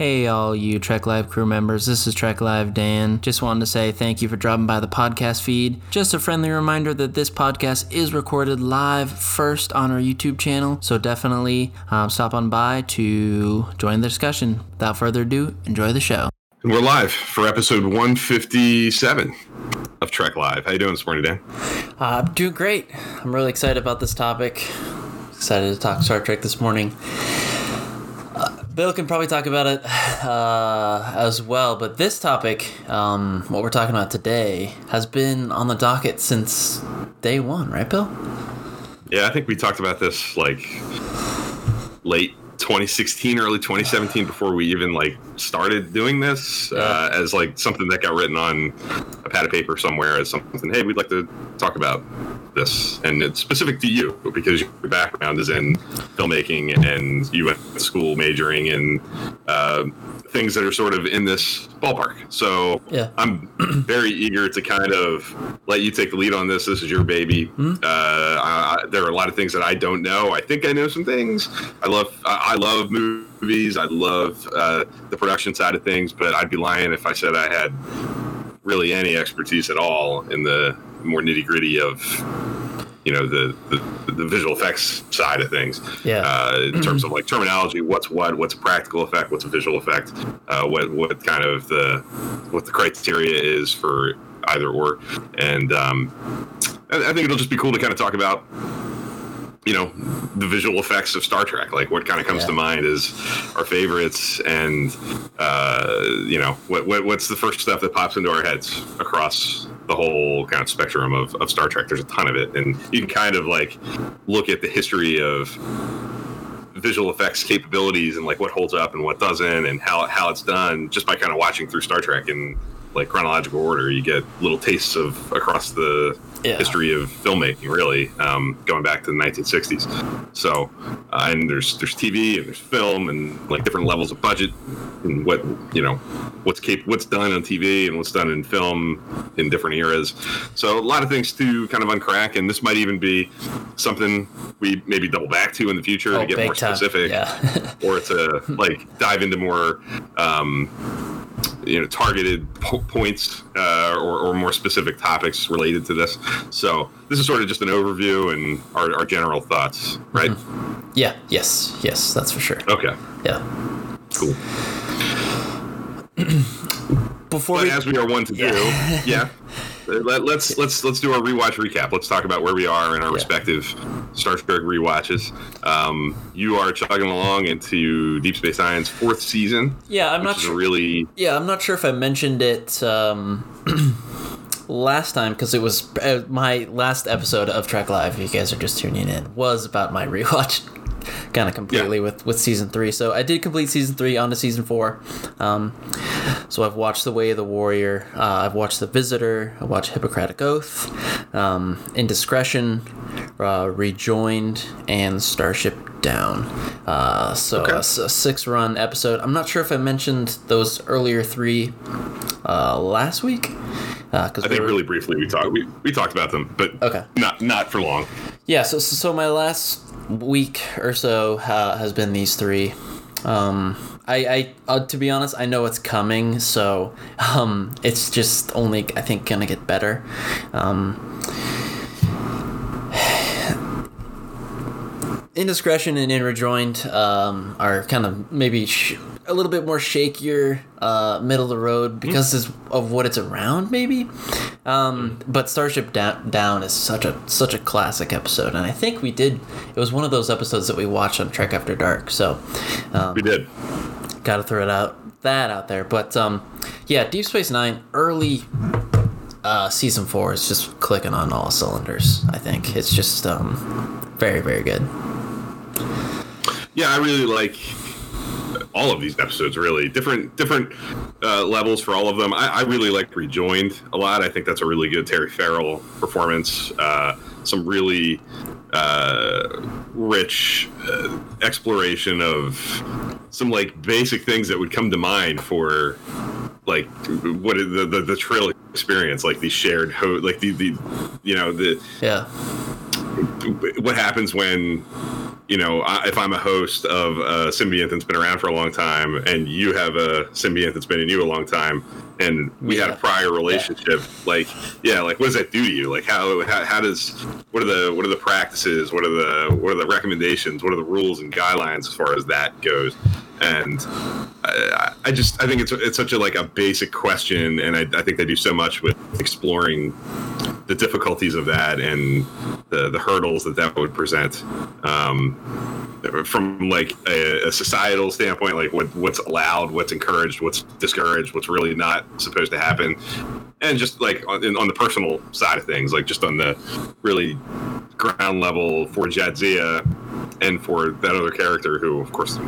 Hey, all you Trek Live crew members, this is Trek Live Dan. Just wanted to say thank you for dropping by the podcast feed. Just a friendly reminder that this podcast is recorded live first on our YouTube channel, so definitely um, stop on by to join the discussion. Without further ado, enjoy the show. And we're live for episode 157 of Trek Live. How you doing this morning, Dan? Uh, I'm doing great. I'm really excited about this topic. Excited to talk Star Trek this morning. Bill can probably talk about it uh, as well, but this topic, um, what we're talking about today, has been on the docket since day one, right, Bill? Yeah, I think we talked about this like late 2016, early 2017, before we even like started doing this uh, as like something that got written on a pad of paper somewhere as something. Hey, we'd like to talk about this, and it's specific to you because your background is in filmmaking and you went to school majoring in uh, things that are sort of in this ballpark. So Yeah. I'm very eager to kind of let you take the lead on this. This is your baby. Hmm? Uh, I, I, there are a lot of things that I don't know. I think I know some things. I love I, I love movies. I love uh, the production side of things, but I'd be lying if I said I had really any expertise at all in the more nitty gritty of you know the, the the visual effects side of things. Yeah. uh, in terms of like terminology what's what what's a practical effect what's a visual effect uh, what what kind of the what the criteria is for either or. And um, I, I think it'll just be cool to kind of talk about you know the visual effects of Star Trek, like what kind of comes Yeah. to mind is our favorites, and uh, you know what, what what's the first stuff that pops into our heads across the whole kind of spectrum of, of Star Trek. There's a ton of it, and you can kind of like look at the history of visual effects capabilities and like what holds up and what doesn't, and how how it's done just by kind of watching through Star Trek in like chronological order. You get little tastes of across the Yeah. history of filmmaking, really, um, going back to the 1960s. So, uh, and there's there's TV and there's film and like different levels of budget and what you know what's cap- what's done on TV and what's done in film in different eras. So a lot of things to kind of uncrack, and this might even be something we maybe double back to in the future Oh, to get more time. specific Yeah. or to like dive into more um, you know targeted po- points uh, or, or more specific topics related to this so this is sort of just an overview and our, our general thoughts right yeah. Yes. Yes. That's for sure. okay Yeah. cool Before but we, as we are one to do yeah let, let's let's let's do our rewatch recap. Let's talk about where we are in our Yeah. respective Star Trek rewatches. Um, you are chugging along into Deep Space Nine's fourth season. yeah, I'm not sure. really Yeah, I'm not sure if I mentioned it um, last time because it was uh, my last episode of Trek Live. If you guys are just tuning in, was about my rewatch, kind of completely Yeah. with with season three. So I did complete season three on to season four. Um, so I've watched The Way of the Warrior. Uh, I've watched The Visitor. I watched Hippocratic Oath, um, Indiscretion, uh, Rejoined, and Starship Down. Uh, so Okay. a, a six run episode. I'm not sure if I mentioned those earlier three uh, last week. Because I think really briefly we talked we, we talked about them, but Okay. not not for long. Yeah, so so my last week or so uh, has been these three. Um, I, I uh, to be honest, I know it's coming, so um, it's just only I think gonna get better. Um, Indiscretion and Inrejoined um, are kind of maybe sh- a little bit more shakier, uh, middle of the road because it's- of what it's around, maybe. Um, but Starship Down, Down is such a such a classic episode, and I think we did. It was one of those episodes that we watched on Trek After Dark, so um, We did. got to throw it out that out there. But um, yeah, Deep Space Nine early uh, season four is just clicking on all cylinders. I think it's just um, very very good. Yeah, I really like all of these episodes. Really different different uh, levels for all of them. I, I really like Rejoined a lot. I think that's a really good Terry Farrell performance. Uh, some really uh, rich uh, exploration of some like basic things that would come to mind for like what is the the, the Trill experience like the shared ho- like the the you know the Yeah. what happens when you know, I, if I'm a host of a symbiont that's been around for a long time, and you have a symbiont that's been in you a long time, and we had a prior relationship, like, yeah, like, what does that do to you? Like, how, how how does what are the what are the practices? What are the what are the recommendations? What are the rules and guidelines as far as that goes? And I, I just I think it's it's such a like a basic question, and I, I think they do so much with exploring the difficulties of that and the, the hurdles that that would present. Um, from like a, a societal standpoint like what, what's allowed what's encouraged what's discouraged what's really not supposed to happen. And just like on, on the personal side of things like just on the really ground level for Jadzia and for that other character who of course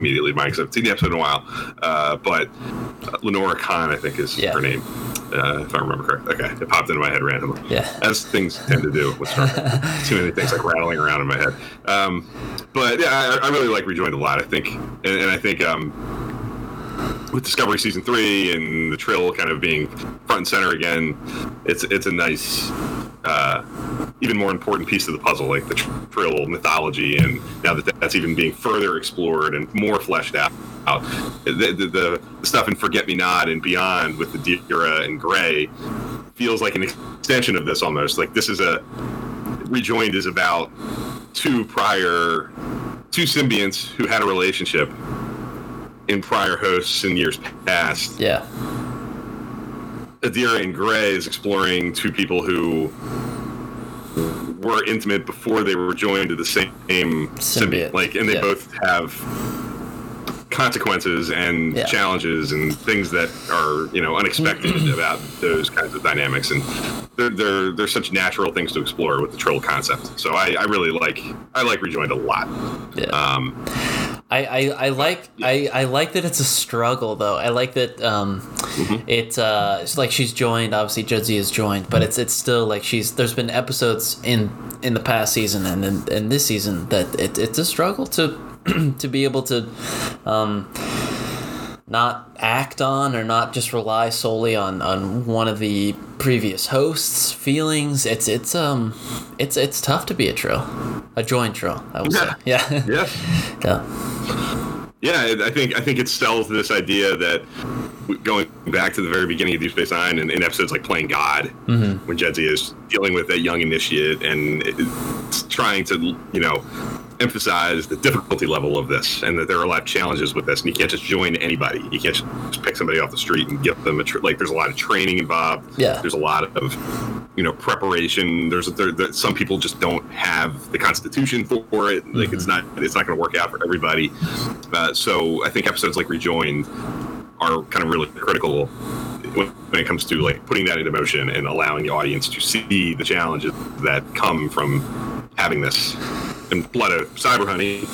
immediately mine because I've seen the episode in a while uh, but Lenara Kahn I think is Yeah. her name uh, if I remember correctly. Okay, it popped into my head randomly. Yeah. as things tend to do with Star. Too many things like rattling around in my head. Um, but yeah, I, I really like Rejoined a lot. I think, and, and I think um, with Discovery season three and the Trill kind of being front and center again, it's it's a nice. Uh, even more important piece of the puzzle, like the Trill mythology, and now that that's even being further explored and more fleshed out, out the, the, the stuff in Forget Me Not and beyond with the Dira and Gray feels like an extension of this almost. Like this is a rejoined is about two prior two symbionts who had a relationship in prior hosts in years past. Yeah. Adira and Gray is exploring two people who were intimate before they were joined to the same Symbiote. Like, and they yeah. both have consequences and Yeah. challenges and things that are you know unexpected about those kinds of dynamics and they're, they're they're such natural things to explore with the Trill concept so I, I really like I like rejoined a lot Yeah. um I, I, I like I, I like that it's a struggle though. I like that um, Mm-hmm. it uh, it's like she's joined. Obviously, Jadzia is joined, but it's it's still like she's. There's been episodes in in the past season and in, in this season that it, it's a struggle to to be able to um, not act on or not just rely solely on, on one of the previous hosts' feelings. It's it's um it's it's tough to be a trill, a joint trill. I would say. Yeah. yes yeah. Yeah, I think I think it sells this idea that going back to the very beginning of Deep Space Nine and in episodes like Playing God, Mm-hmm. when Jadzia is dealing with that young initiate and trying to you know emphasize the difficulty level of this and that there are a lot of challenges with this and you can't just join anybody. You can't just pick somebody off the street and give them a tr- like there's a lot of training involved. Yeah. there's a lot of you know preparation. There's there, there, some people just don't have the constitution for it. Like it's not it's not going to work out for everybody. Uh, so i think episodes like rejoined are kind of really critical when when it comes to like putting that into motion and allowing the audience to see the challenges that come from having this and Blood Oath, Cyber Honey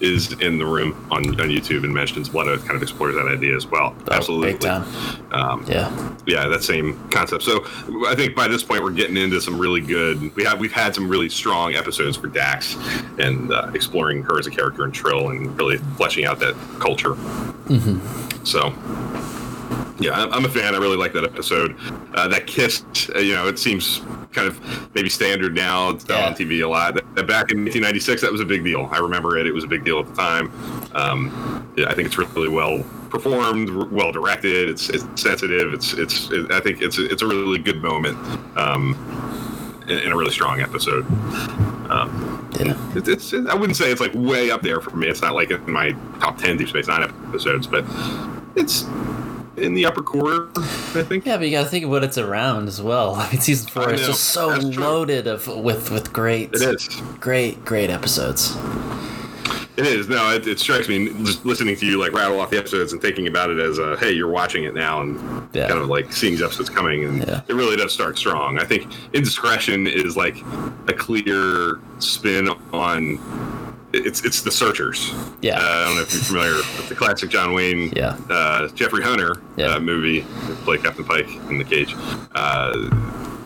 is in the room on, on YouTube and mentions Blood Oath kind of explores that idea as well. Absolutely. Oh, time. Um, Yeah. yeah, that same concept. So I think by this point we're getting into some really good. We have we've had some really strong episodes for Dax and uh, exploring her as a character in Trill and really fleshing out that culture. Mm-hmm. So. Yeah, I'm a fan. I really like that episode. Uh, that kiss, uh, you know, it seems kind of maybe standard now. It's Yeah. on TV a lot. That- that back in 1996, that was a big deal. I remember it. It was a big deal at the time. Um, yeah, I think it's really well performed, well directed. It's, it's sensitive. It's it's. It, I think it's a, it's a really good moment. Um, in, a really strong episode. Um, Yeah. it, it's it, I wouldn't say it's like way up there for me. It's not like in my top ten Deep Space Nine episodes, but it's in the upper quarter. I think. Yeah, but you got to think of what it's around as well. I mean, season four is just so loaded of with with great, It is. great, great episodes. It is. No, it, it strikes me just listening to you like rattle off the episodes and thinking about it as a hey, you're watching it now and Yeah. kind of like seeing these episodes coming, and Yeah. it really does start strong. I think Indiscretion is like a clear spin on. It's it's the Searchers. Yeah. Uh, I don't know if you're familiar with the classic John Wayne, Yeah. uh, Jeffrey Hunter Yeah. uh, movie. Play Captain Pike in the cage.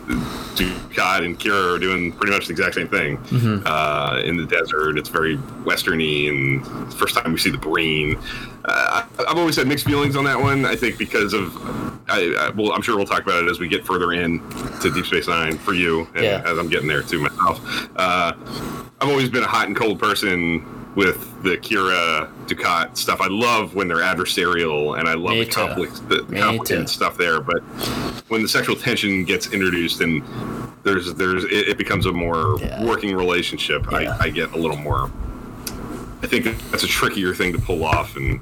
Dukat and Kira are doing pretty much the exact same thing Mm-hmm. uh, in the desert. It's very westerny, and first time we see the Breen. Uh, I've always had mixed feelings on that one. I think because of, I, I well, I'm sure we'll talk about it as we get further in to Deep Space Nine for you, and Yeah. as I'm getting there too myself. Uh, I've always been a hot and cold person with the Kira Dukat stuff. I love when they're adversarial, and I love Me the the, complicated stuff there. But when the sexual tension gets introduced, and there's there's it, it becomes a more Yeah. working relationship, Yeah. I, I get a little more. I think that's a trickier thing to pull off, and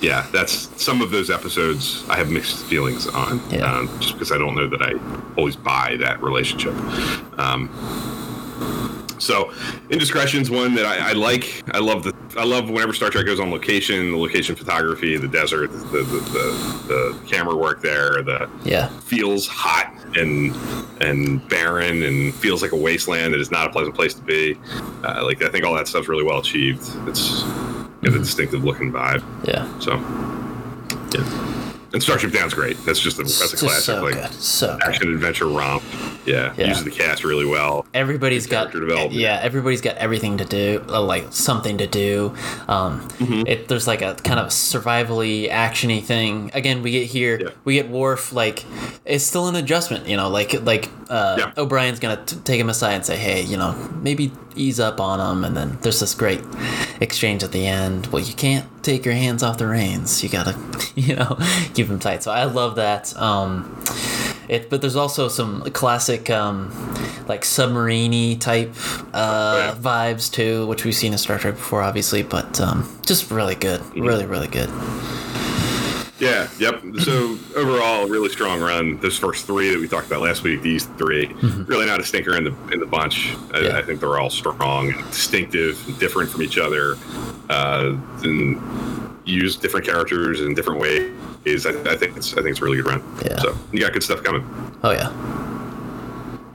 yeah, that's some of those episodes I have mixed feelings on, Yeah. um, just because I don't know that I always buy that relationship. Um, so, Indiscretion's one that I, I like. I love the. I love whenever Star Trek goes on location, the location photography, the desert, the the, the, the, camera work there, the Yeah. feels hot and and barren and feels like a wasteland that is not a pleasant place to be. Uh, like I think all that stuff's really well achieved. It's got a distinctive looking vibe. Yeah. So, yeah. And Starship Down's great. That's just a, that's a classic so like good. So action adventure romp. Yeah, Yeah. uses the cast really well. everybody's got yeah everybody's got everything to do uh, like something to do um Mm-hmm. it there's like a kind of survivally actiony thing again we get here Yeah. we get Worf like it's still an adjustment you know like like uh Yeah. O'Brien's gonna t- take him aside and say hey you know maybe ease up on him and then there's this great exchange at the end well you can't take your hands off the reins you gotta you know keep them tight so I love that um it, but there's also some classic, um, like submarine type uh, Yeah. vibes too, which we've seen in Star Trek before, obviously. But um, just really good, really, really good. Yeah, yep. So overall, really strong run. Those first three that we talked about last week, these 3 really not a stinker in the in the bunch. I, Mm-hmm. Yeah. I think they're all strong, and distinctive, and different from each other, uh, and use different characters in different ways. I, I think it's I think it's a really good run. Yeah. So you got good stuff coming. Oh yeah.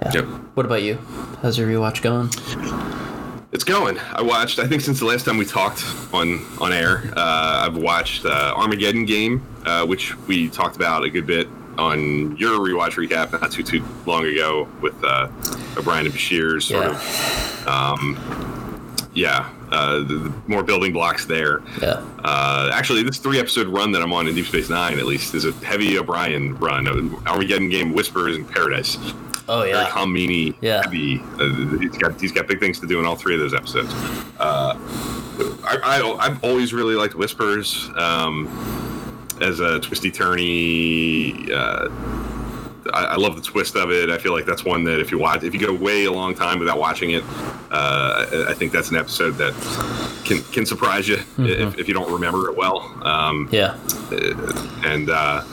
Yeah. Yep. What about you? How's your rewatch going? It's going. I watched. I think since the last time we talked on on air, uh, I've watched uh, Armageddon Game, uh, which we talked about a good bit on your rewatch recap not too too long ago with uh, O'Brien and Bashir's sort Yeah. of. Um, yeah, uh, the, the more building blocks there. Yeah. Uh, actually, this three episode run that I'm on in Deep Space Nine, at least, is a heavy O'Brien run. Of Armageddon Game, Whispers, and Paradise Oh very yeah. Kamini Yeah. heavy. Uh, he's got he's got big things to do in all three of those episodes. Uh, I, I I've always really liked Whispers um, as a twisty turny. Uh, I, I love the twist of it. I feel like that's one that if you watch, if you go way a long time without watching it, uh, I- I think that's an episode that can can surprise you if, if you don't remember it well. Um, Yeah. and uh,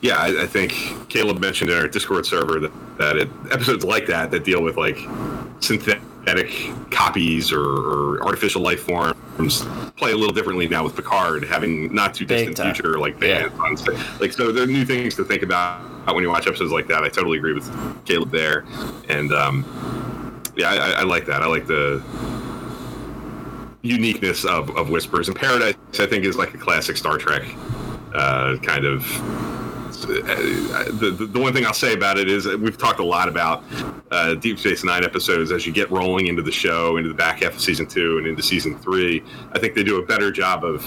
yeah, I, I think Caleb mentioned in our Discord server that, that it, episodes like that that deal with like synthetic copies or, or artificial life forms play a little differently now with Picard having not too distant future like Yeah. bands on sta- like so there are new things to think about when you watch episodes like that. I totally agree with Caleb there, and um, yeah, I, I, I like that. I like the uniqueness of, of Whispers and Paradise. I think is like a classic Star Trek uh, kind of. The, the, the one thing I'll say about it is we've talked a lot about uh, Deep Space Nine episodes as you get rolling into the show, into the back half of season two and into season three. I think they do a better job of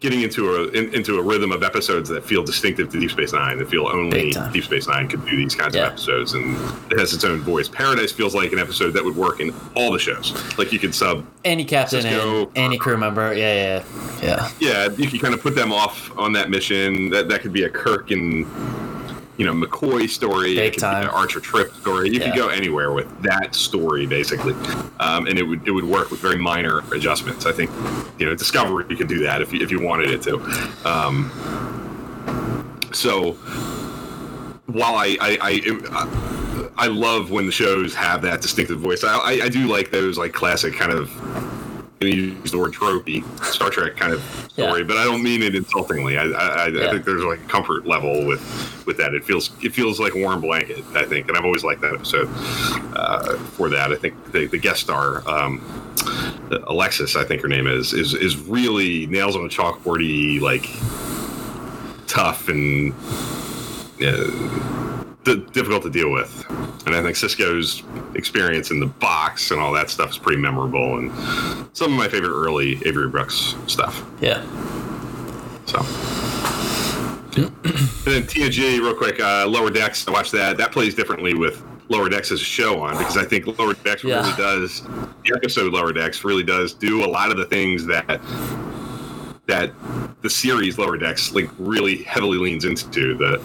getting into a in, into a rhythm of episodes that feel distinctive to Deep Space Nine. That feel only Deep Space Nine could do these kinds Yeah. of episodes, and it has its own voice. Paradise feels like an episode that would work in all the shows. Like you could sub Any captain Sisko. and any crew member. Yeah, yeah, yeah. yeah, you can kind of put them off on that mission. That that could be a Kirk and you know McCoy story. Big it could time. Archer Trip story. You Yeah. could go anywhere with that story basically, um, and it would it would work with very minor adjustments. I think you know Discovery you could do that if you, if you wanted it to. Um, so while I I, I I love when the shows have that distinctive voice. I, I, I do like those like classic kind of use the word tropey Star Trek kind of story, Yeah. but I don't mean it insultingly. I, I, I, Yeah. I think there's like a comfort level with with that. It feels it feels like a warm blanket. I think, and I've always liked that episode uh, for that. I think the, the guest star. Um, Alixus, I think her name is, is is really nails on a chalkboardy, like tough and uh, d- difficult to deal with. And I think Sisko's experience in the box and all that stuff is pretty memorable, and some of my favorite early Avery Brooks stuff. Yeah. So. And then TNG, real quick, uh, Lower Decks. I watched that. That plays differently with Lower Decks as a show on because I think Lower Decks Yeah. really does the episode Lower Decks really does do a lot of the things that that the series Lower Decks like really heavily leans into the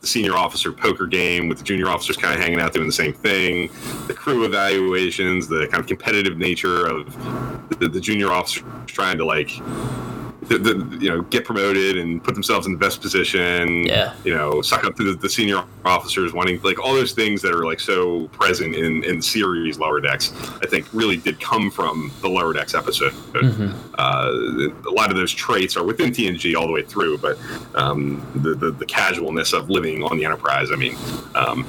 the senior officer poker game with the junior officers kind of hanging out doing the same thing, the crew evaluations, the kind of competitive nature of the, the junior officers trying to like the, the, you know get promoted and put themselves in the best position Yeah. you know suck up to the, the senior officers wanting like all those things that are like so present in in series lower decks i think really did come from the lower decks episode uh, a lot of those traits are within tng all the way through but um, the, the the casualness of living on the enterprise i mean um,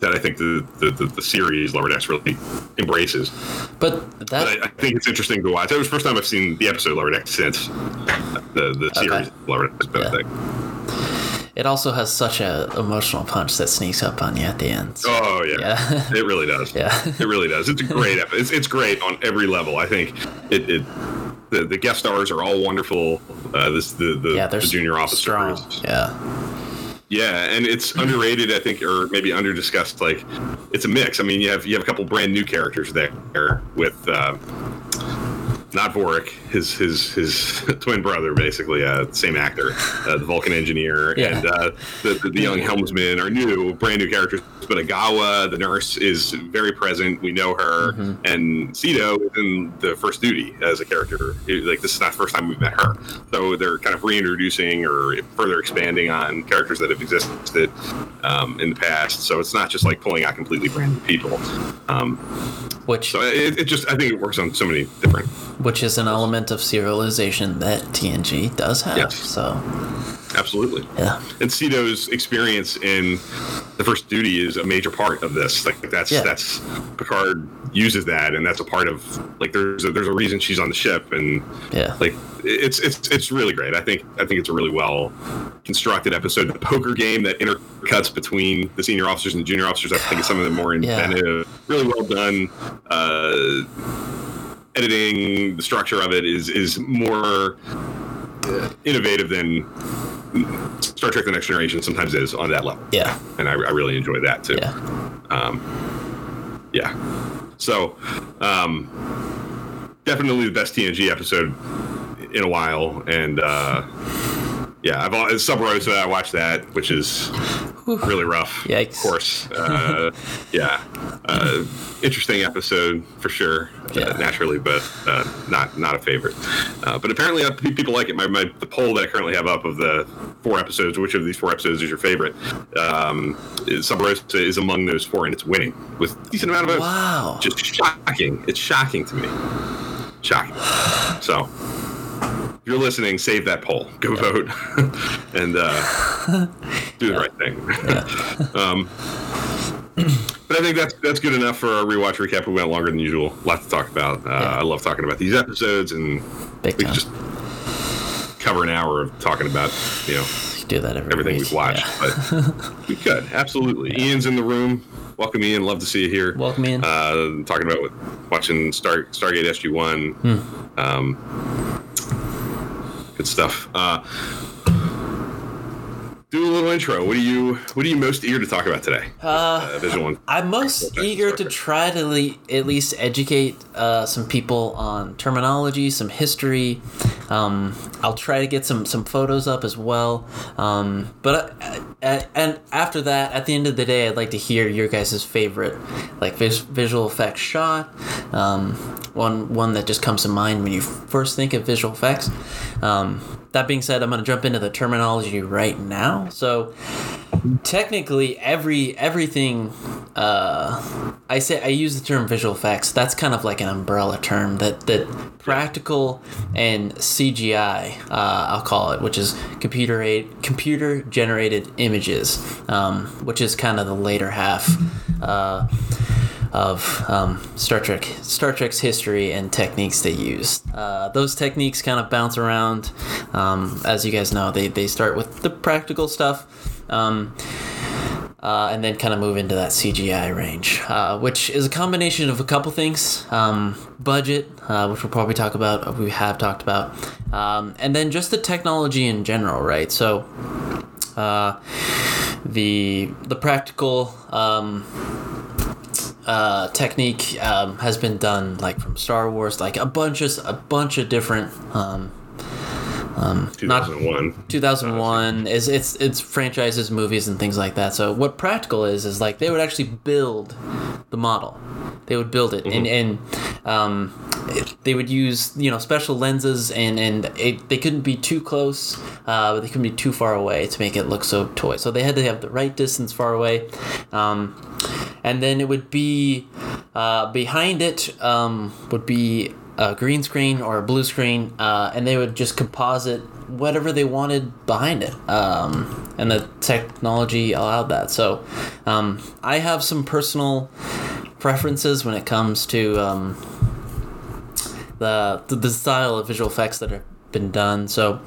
that I think the, the, the, the series Lower Decks really embraces. But that But I, I think it's interesting to watch. It was the first time I've seen the episode Lower Decks since the, the series Lower Decks been a Yeah. thing. it also has such a emotional punch that sneaks up on you at the end. So, Oh yeah, Yeah. it really does. Yeah. it really does. It's a great episode. It's, it's great on every level. I think it. it the, the guest stars are all wonderful. Uh, this the the, yeah, the junior officers. strong. Yeah. Yeah, and it's underrated, I think, or maybe under discussed. Like, it's a mix. I mean, you have you have a couple brand new characters there with uh, not Vorik, his his his twin brother, basically, uh, same actor, uh, the Vulcan engineer, Yeah. and uh, the, the the young helmsman are new, brand new characters. But Ogawa, the nurse, is very present. We know her, and Sito is in the first duty as a character. It- like this is not the first time we've met her, so they're kind of reintroducing or further expanding on characters that have existed um, in the past. So it's not just like pulling out completely brand new people. Um, Which so it, it just, I think it works on so many different. Which is an element of serialization that TNG does have. Yes. So Absolutely. yeah. And Sito's experience in the first duty is a major part of this. Like that's Yeah. that's Picard uses that, and that's a part of like there's a, there's a reason she's on the ship, and Yeah. like it's it's it's really great. I think I think it's a really well constructed episode. The poker game that intercuts between the senior officers and the junior officers, I think is some of the more Yeah. inventive, really well done. Uh, editing, the structure of it is is more uh, innovative than Star Trek: The Next Generation sometimes is on that level, Yeah. and I, I really enjoy that too. Yeah. Yeah. So, um, definitely the best TNG episode in a while, and uh, yeah, I've Sub Rosa. I watched that, which is really rough. Yikes. Of course. Uh, yeah. Uh, interesting episode for sure. Yeah. Uh, naturally, but uh, not not a favorite. Uh, but apparently, uh, people like it. My, my the poll that I currently have up of the four episodes, which of these four episodes is your favorite? Um, is Sub Rosa is among those four, and it's winning with a decent amount of votes. Wow. Just shocking. It's shocking to me. Shocking. So, if you're listening, save that poll. Go vote and uh, do the right thing. um, but I think that's that's good enough for our rewatch recap. We went longer than usual. Lots to talk about. Uh, Yeah. I love talking about these episodes, and Big we time. just cover an hour of talking about you know do that every everything week. we've watched. Yeah. But we could absolutely. Ian's in the room. Welcome, Ian. Love to see you here. Welcome in. Uh, talking about watching Star Stargate SG One. Hmm. Um, good stuff. Uh, do a little intro. What are you What are you most eager to talk about today? Uh, visual one. I'm most eager to try to le- at least educate uh, some people on terminology, some history. Um, I'll try to get some, some photos up as well. Um, but uh, uh, and after that, at the end of the day, I'd like to hear your guys' favorite like vis- visual effects shot. Um, one one that just comes to mind when you first think of visual effects. Um, that being said, I'm going to jump into the terminology right now. So technically every everything uh, I say I use the term visual effects. That's kind of like an umbrella term that that practical and CGI uh, I'll call it, which is computer aid, computer generated images, um, which is kind of the later half. Uh, of um, Star Trek, Star Trek's history and techniques they use. Uh, those techniques kind of bounce around. Um, as you guys know, they, they start with the practical stuff. Um, uh, and then kind of move into that CGI range, uh, which is a combination of a couple things. Um, budget, uh, which we'll probably talk about, uh, we have talked about, um, and then just the technology in general, right? So, uh, the the practical um, uh, technique um, has been done like from Star Wars, like a bunch of a bunch of different. Um, um, not 2001. 2001 is it's it's franchises, movies, and things like that. So what practical is is like they would actually build the model. They would build it, and and um, it- they would use you know special lenses, and and it, they couldn't be too close, uh, but they couldn't be too far away to make it look so toy. So they had to have the right distance far away, um, and then it would be uh, behind it um, would be a green screen or a blue screen, uh, and they would just composite whatever they wanted behind it. Um, and the technology allowed that. So um, I have some personal preferences when it comes to um, the, the the style of visual effects that have been done. So.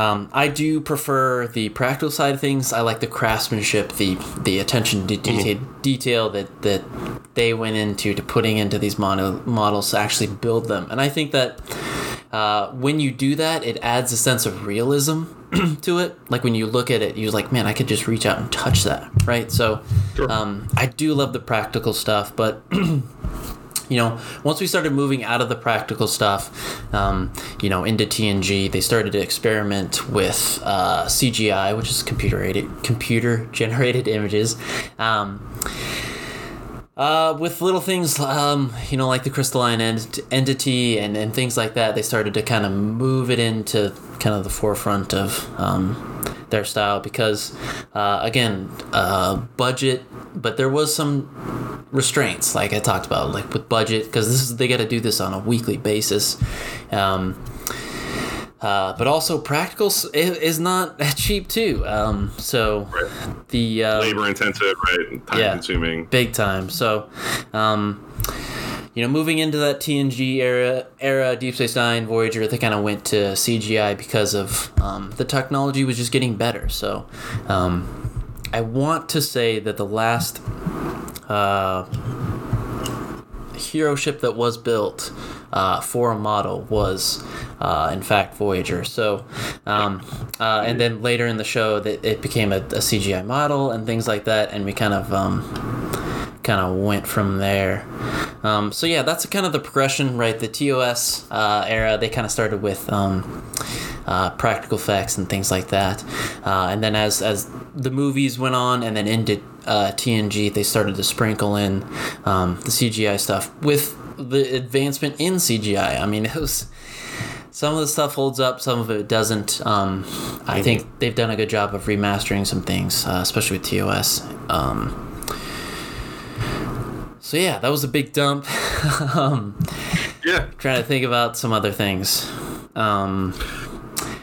Um, I do prefer the practical side of things. I like the craftsmanship, the the attention to detail, detail that that they went into to putting into these mono, models to actually build them. And I think that uh, when you do that, it adds a sense of realism to it. Like when you look at it, you're like, man, I could just reach out and touch that, right? So Sure. um, I do love the practical stuff, but you know, once we started moving out of the practical stuff, um, you know, into TNG, they started to experiment with uh, CGI, which is computer computer generated images. Um, uh, with little things, um, you know, like the crystalline ent- entity and, and things like that, they started to kind of move it into kind of the forefront of um, their style because, uh, again, uh, budget, but there was some restraints, like I talked about, like with budget, because this is they got to do this on a weekly basis. Um, uh, but also practical is not cheap too. Um, so Right. the uh, Labor intensive, right? Time Yeah. consuming. big time. So, um, you know, moving into that TNG era, era Deep Space Nine, Voyager, they kind of went to CGI because of um, the technology was just getting better. So, um, I want to say that the last uh, hero ship that was built uh, for a model was, uh, in fact, Voyager. So, um, uh, and then later in the show, that it became a, a CGI model and things like that, and we kind of um, kind of went from there. Um, so yeah, that's kind of the progression, right? The TOS uh, era, they kind of started with um, uh, practical effects and things like that, uh, and then as as the movies went on, and then into uh, TNG, they started to sprinkle in um, the CGI stuff with the advancement in CGI. I mean, it was some of the stuff holds up, some of it doesn't. Um, I think they've done a good job of remastering some things, uh, especially with TOS. Um, so yeah, that was a big dump. um, Yeah. trying to think about some other things. Um,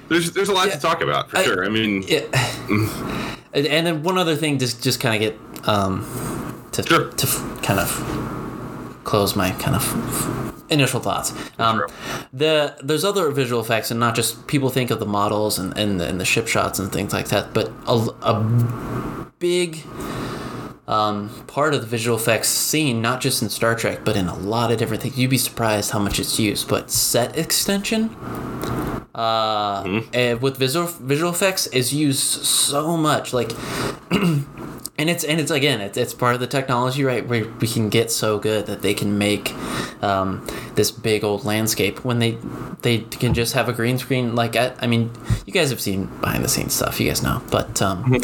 There's there's a lot Yeah. to talk about for I- sure. I mean, yeah. and, and then one other thing, just just kind of get um, to Sure. to f- kind of close my kind of initial thoughts. Um, the there's other visual effects, and not just people think of the models and and, the- and the ship shots and things like that, but a, a big um, part of the visual effects scene, not just in Star Trek, but in a lot of different things. You'd be surprised how much it's used. But set extension uh, and with visual visual effects is used so much. Like, and it's and it's again, it's, it's part of the technology, right? Where we can get so good that they can make um, this big old landscape when they they can just have a green screen. Like, I, I mean, you guys have seen behind the scenes stuff, you guys know, but. Um,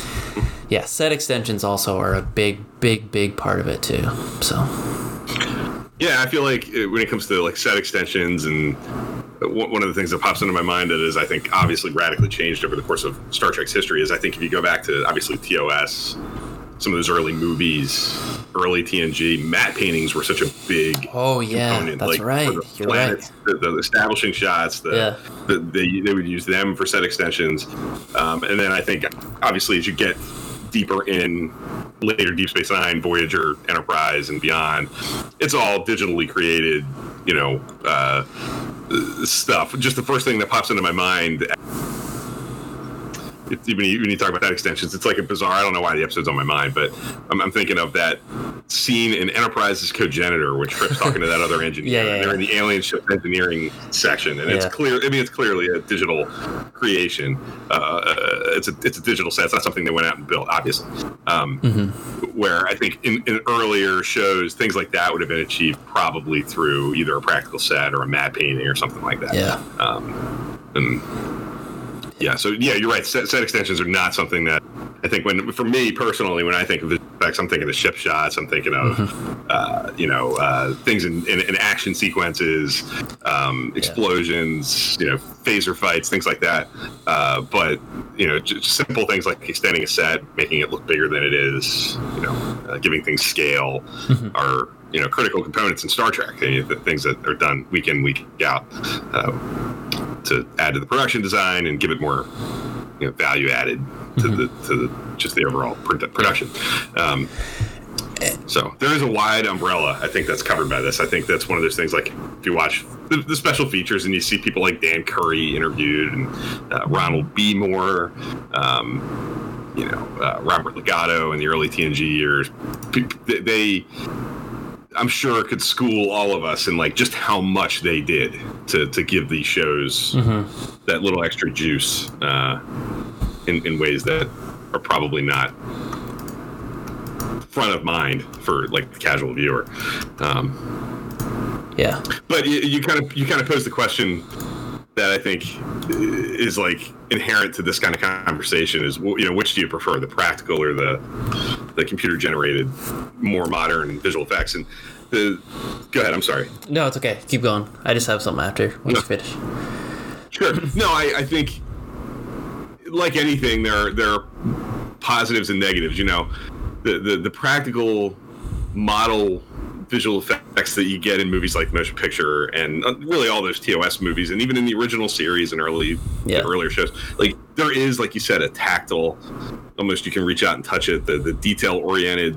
yeah, set extensions also are a big, big, big part of it too. So Yeah, I feel like uh, when it comes to like set extensions and uh, one one of the things that pops into my mind that is I think obviously radically changed over the course of Star Trek's history is I think if you go back to obviously TOS, some of those early movies, early TNG, matte paintings were such a big Oh yeah, component. that's like, right. the You're planets, The, the establishing shots, the, Yeah. the, they, they would use them for set extensions. Um, and then I think, obviously, as you get deeper in later Deep Space Nine, Voyager, Enterprise, and beyond, it's all digitally created, you know, uh, stuff. Just the first thing that pops into my mind it's even when you talk about that extensions, it's like a bizarre. I don't know why the episode's on my mind, but I'm, I'm thinking of that scene in Enterprise's Cogenitor, which Trip's talking to that other engineer. Yeah, yeah, They're yeah. in the alien ship engineering section, and it's clear. I mean, it's clearly a digital creation. Uh, it's a it's a digital set. It's not something they went out and built, obviously. Um, Where I think in, in earlier shows, things like that would have been achieved probably through either a practical set or a matte painting or something like that. Yeah. And yeah, so yeah, you're right. Set, set extensions are not something that I think when for me personally, when I think of visual effects, I'm thinking of ship shots. I'm thinking of uh, you know uh, things in, in, in action sequences, um, explosions, you know, phaser fights, things like that. Uh, but you know, just simple things like extending a set, making it look bigger than it is, you know, uh, giving things scale are you know critical components in Star Trek. The things that are done week in week out. To add to the production design and give it more you know, value added to the to the, just the overall production. Um, so there is a wide umbrella. I think that's covered by this. I think that's one of those things. Like if you watch the, the special features and you see people like Dan Curry interviewed and uh, Ronald B. Moore. Um, you know, uh, Robert Legato in the early TNG years, they, they I'm sure could school all of us in like just how much they did to, to give these shows that little extra juice uh, in, in ways that are probably not front of mind for like the casual viewer. Um, Yeah. but you, you kind of you kind of pose the question that I think is like inherent to this kind of conversation is you know which do you prefer the practical or the the computer generated more modern visual effects and the go ahead I'm sorry No, it's okay. Keep going. I just have something after once No. you finish. Sure. No, I, I think like anything, there are, there are positives and negatives. You know, the, the the practical model visual effects that you get in movies like Motion Picture and uh, really all those TOS movies, and even in the original series and early Yeah. earlier shows, like there is, like you said, a tactile, almost you can reach out and touch it. The the detail oriented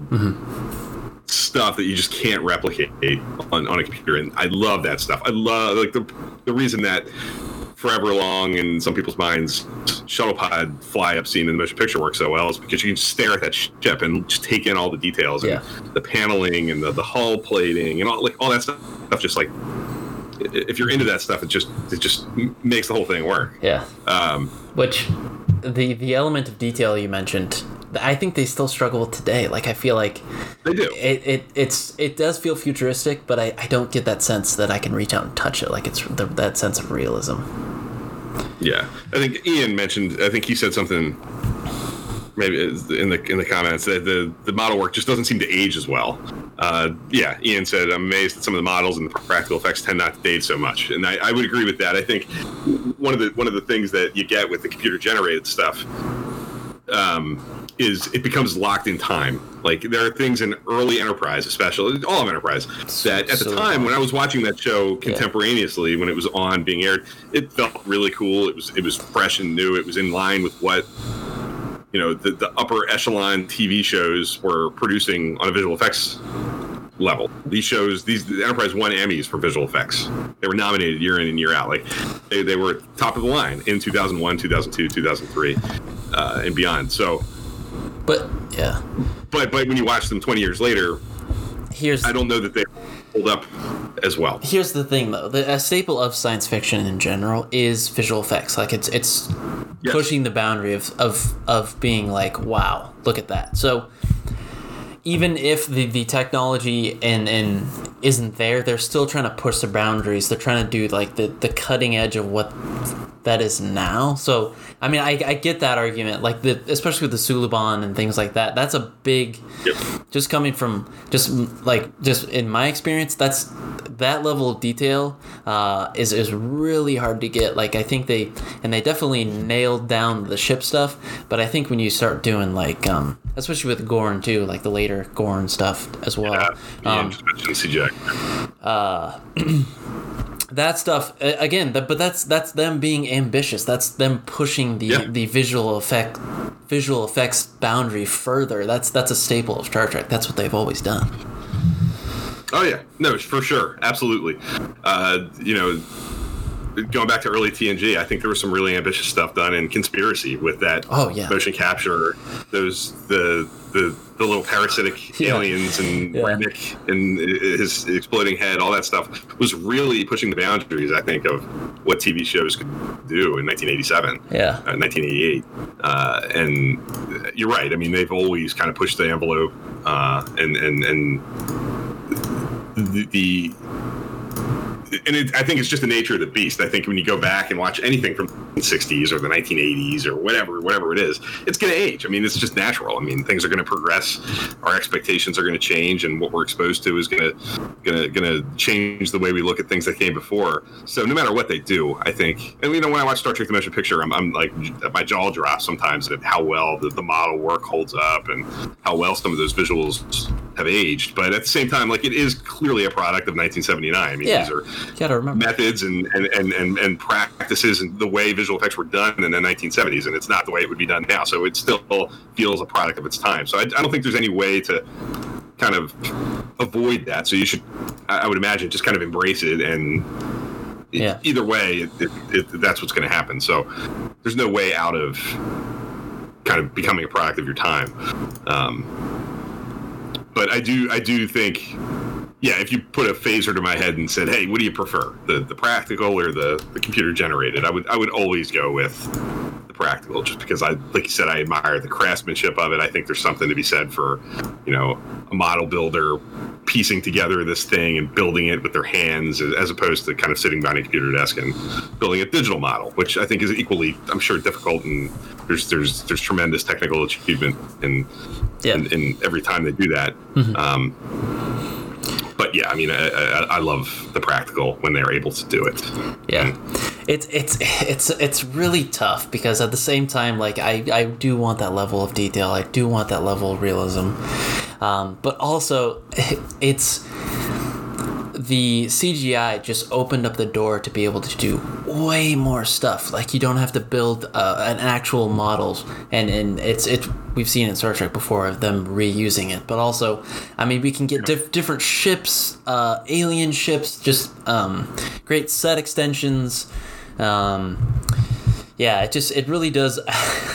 stuff that you just can't replicate on, on a computer and i love that stuff i love like the, the reason that forever long in some people's minds shuttle pod fly up scene in the motion picture works so well is because you can just stare at that ship and just take in all the details and Yeah. the paneling and the, the hull plating and all like all that stuff just like if you're into that stuff it just it just makes the whole thing work Yeah. um Which the the element of detail you mentioned, I think they still struggle with today. Like I feel like they do it, it it's it does feel futuristic, but I, I don't get that sense that I can reach out and touch it. Like it's the, that sense of realism. Yeah, I think Ian mentioned. I think he said something, maybe in the in the comments that the the model work just doesn't seem to age as well. Uh, yeah, Ian said, "I'm amazed that some of the models and the practical effects tend not to date so much," and I, I would agree with that. I think one of the one of the things that you get with the computer generated stuff um, is it becomes locked in time. Like there are things in early Enterprise, especially all of Enterprise, that at the So time when I was watching that show contemporaneously when it was on being aired, it felt really cool. It was it was fresh and new. It was in line with what you know the, the upper echelon TV shows were producing on a visual effects level. These shows, these the Enterprise won Emmys for visual effects. They were nominated year in and year out. Like they, they were top of the line in 2001, 2002, 2003, uh, and beyond. So, But yeah, but but when you watch them 20 years later, here's I don't know that they hold up as well. here's the thing though. The a staple of science fiction in general is visual effects. Like it's it's Yes. pushing the boundary of, of of being like, wow, look at that. So even if the, the technology and, and isn't there, they're still trying to push the boundaries. They're trying to do like the, the cutting edge of what that is now. So I mean, I, I get that argument, like the especially with the Suliban and things like that. That's a big, Yep. just coming from just like just in my experience, that's that level of detail uh, is is really hard to get. Like I think they and they definitely nailed down the ship stuff, but I think when you start doing like um, especially with Gorn too, like the later Gorn stuff as well. Ian um, just CJ. that stuff again th- but that's that's them being ambitious that's them pushing the Yeah. the visual effect visual effects boundary further that's that's a staple of star trek that's what they've always done Oh yeah, no, for sure, absolutely. Uh, you know, going back to early TNG, I think there was some really ambitious stuff done in Conspiracy with that Oh, yeah. motion capture, those the the the little parasitic Yeah. aliens and Yeah. Remmick and his exploding head, all that stuff was really pushing the boundaries. I think of what TV shows could do in 1987 Yeah. uh, 1988. Uh, and you're right. I mean, they've always kind of pushed the envelope, uh, and and and the. the and it, I think it's just the nature of the beast. I think when you go back and watch anything from the 60s or the 1980s or whatever, whatever it is, it's going to age. I mean, it's just natural. I mean, things are going to progress. Our expectations are going to change, and what we're exposed to is going to going to going to change the way we look at things that came before. So no matter what they do, I think, and you know, when I watch Star Trek: The Motion Picture, I'm, I'm like my jaw drops sometimes at how well the, the model work holds up and how well some of those visuals have aged. But at the same time, like it is clearly a product of 1979. I mean, Yeah. these are You gotta remember. methods and, and, and, and, and practices and the way visual effects were done in the 1970s, and it's not the way it would be done now. So it still feels a product of its time. So I, I don't think there's any way to kind of avoid that. So you should, I would imagine, just kind of embrace it and. Yeah. Either way, it, it, it, that's what's going to happen. So there's no way out of kind of becoming a product of your time. Um, but I do, I do think yeah, if you put a phaser to my head and said, "Hey, what do you prefer, the the practical or the the computer generated?" I would I would always go with the practical, just because I, like you said, I admire the craftsmanship of it. I think there's something to be said for, you know, a model builder piecing together this thing and building it with their hands, as opposed to kind of sitting behind a computer desk and building a digital model, which I think is equally, I'm sure, difficult and there's there's there's tremendous technical achievement in Yeah. in, in every time they do that. Um, but yeah, I mean, I, I, I love the practical when they're able to do it. Yeah, it's it's it's it's really tough because at the same time, like I I do want that level of detail. I do want that level of realism, um, but also it's the CGI just opened up the door to be able to do way more stuff. Like you don't have to build uh, an actual model, and and it's it. We've seen in Star Trek before of them reusing it, but also, I mean, we can get diff- different ships, uh, alien ships, just um, great set extensions. Um, yeah, it just it really does.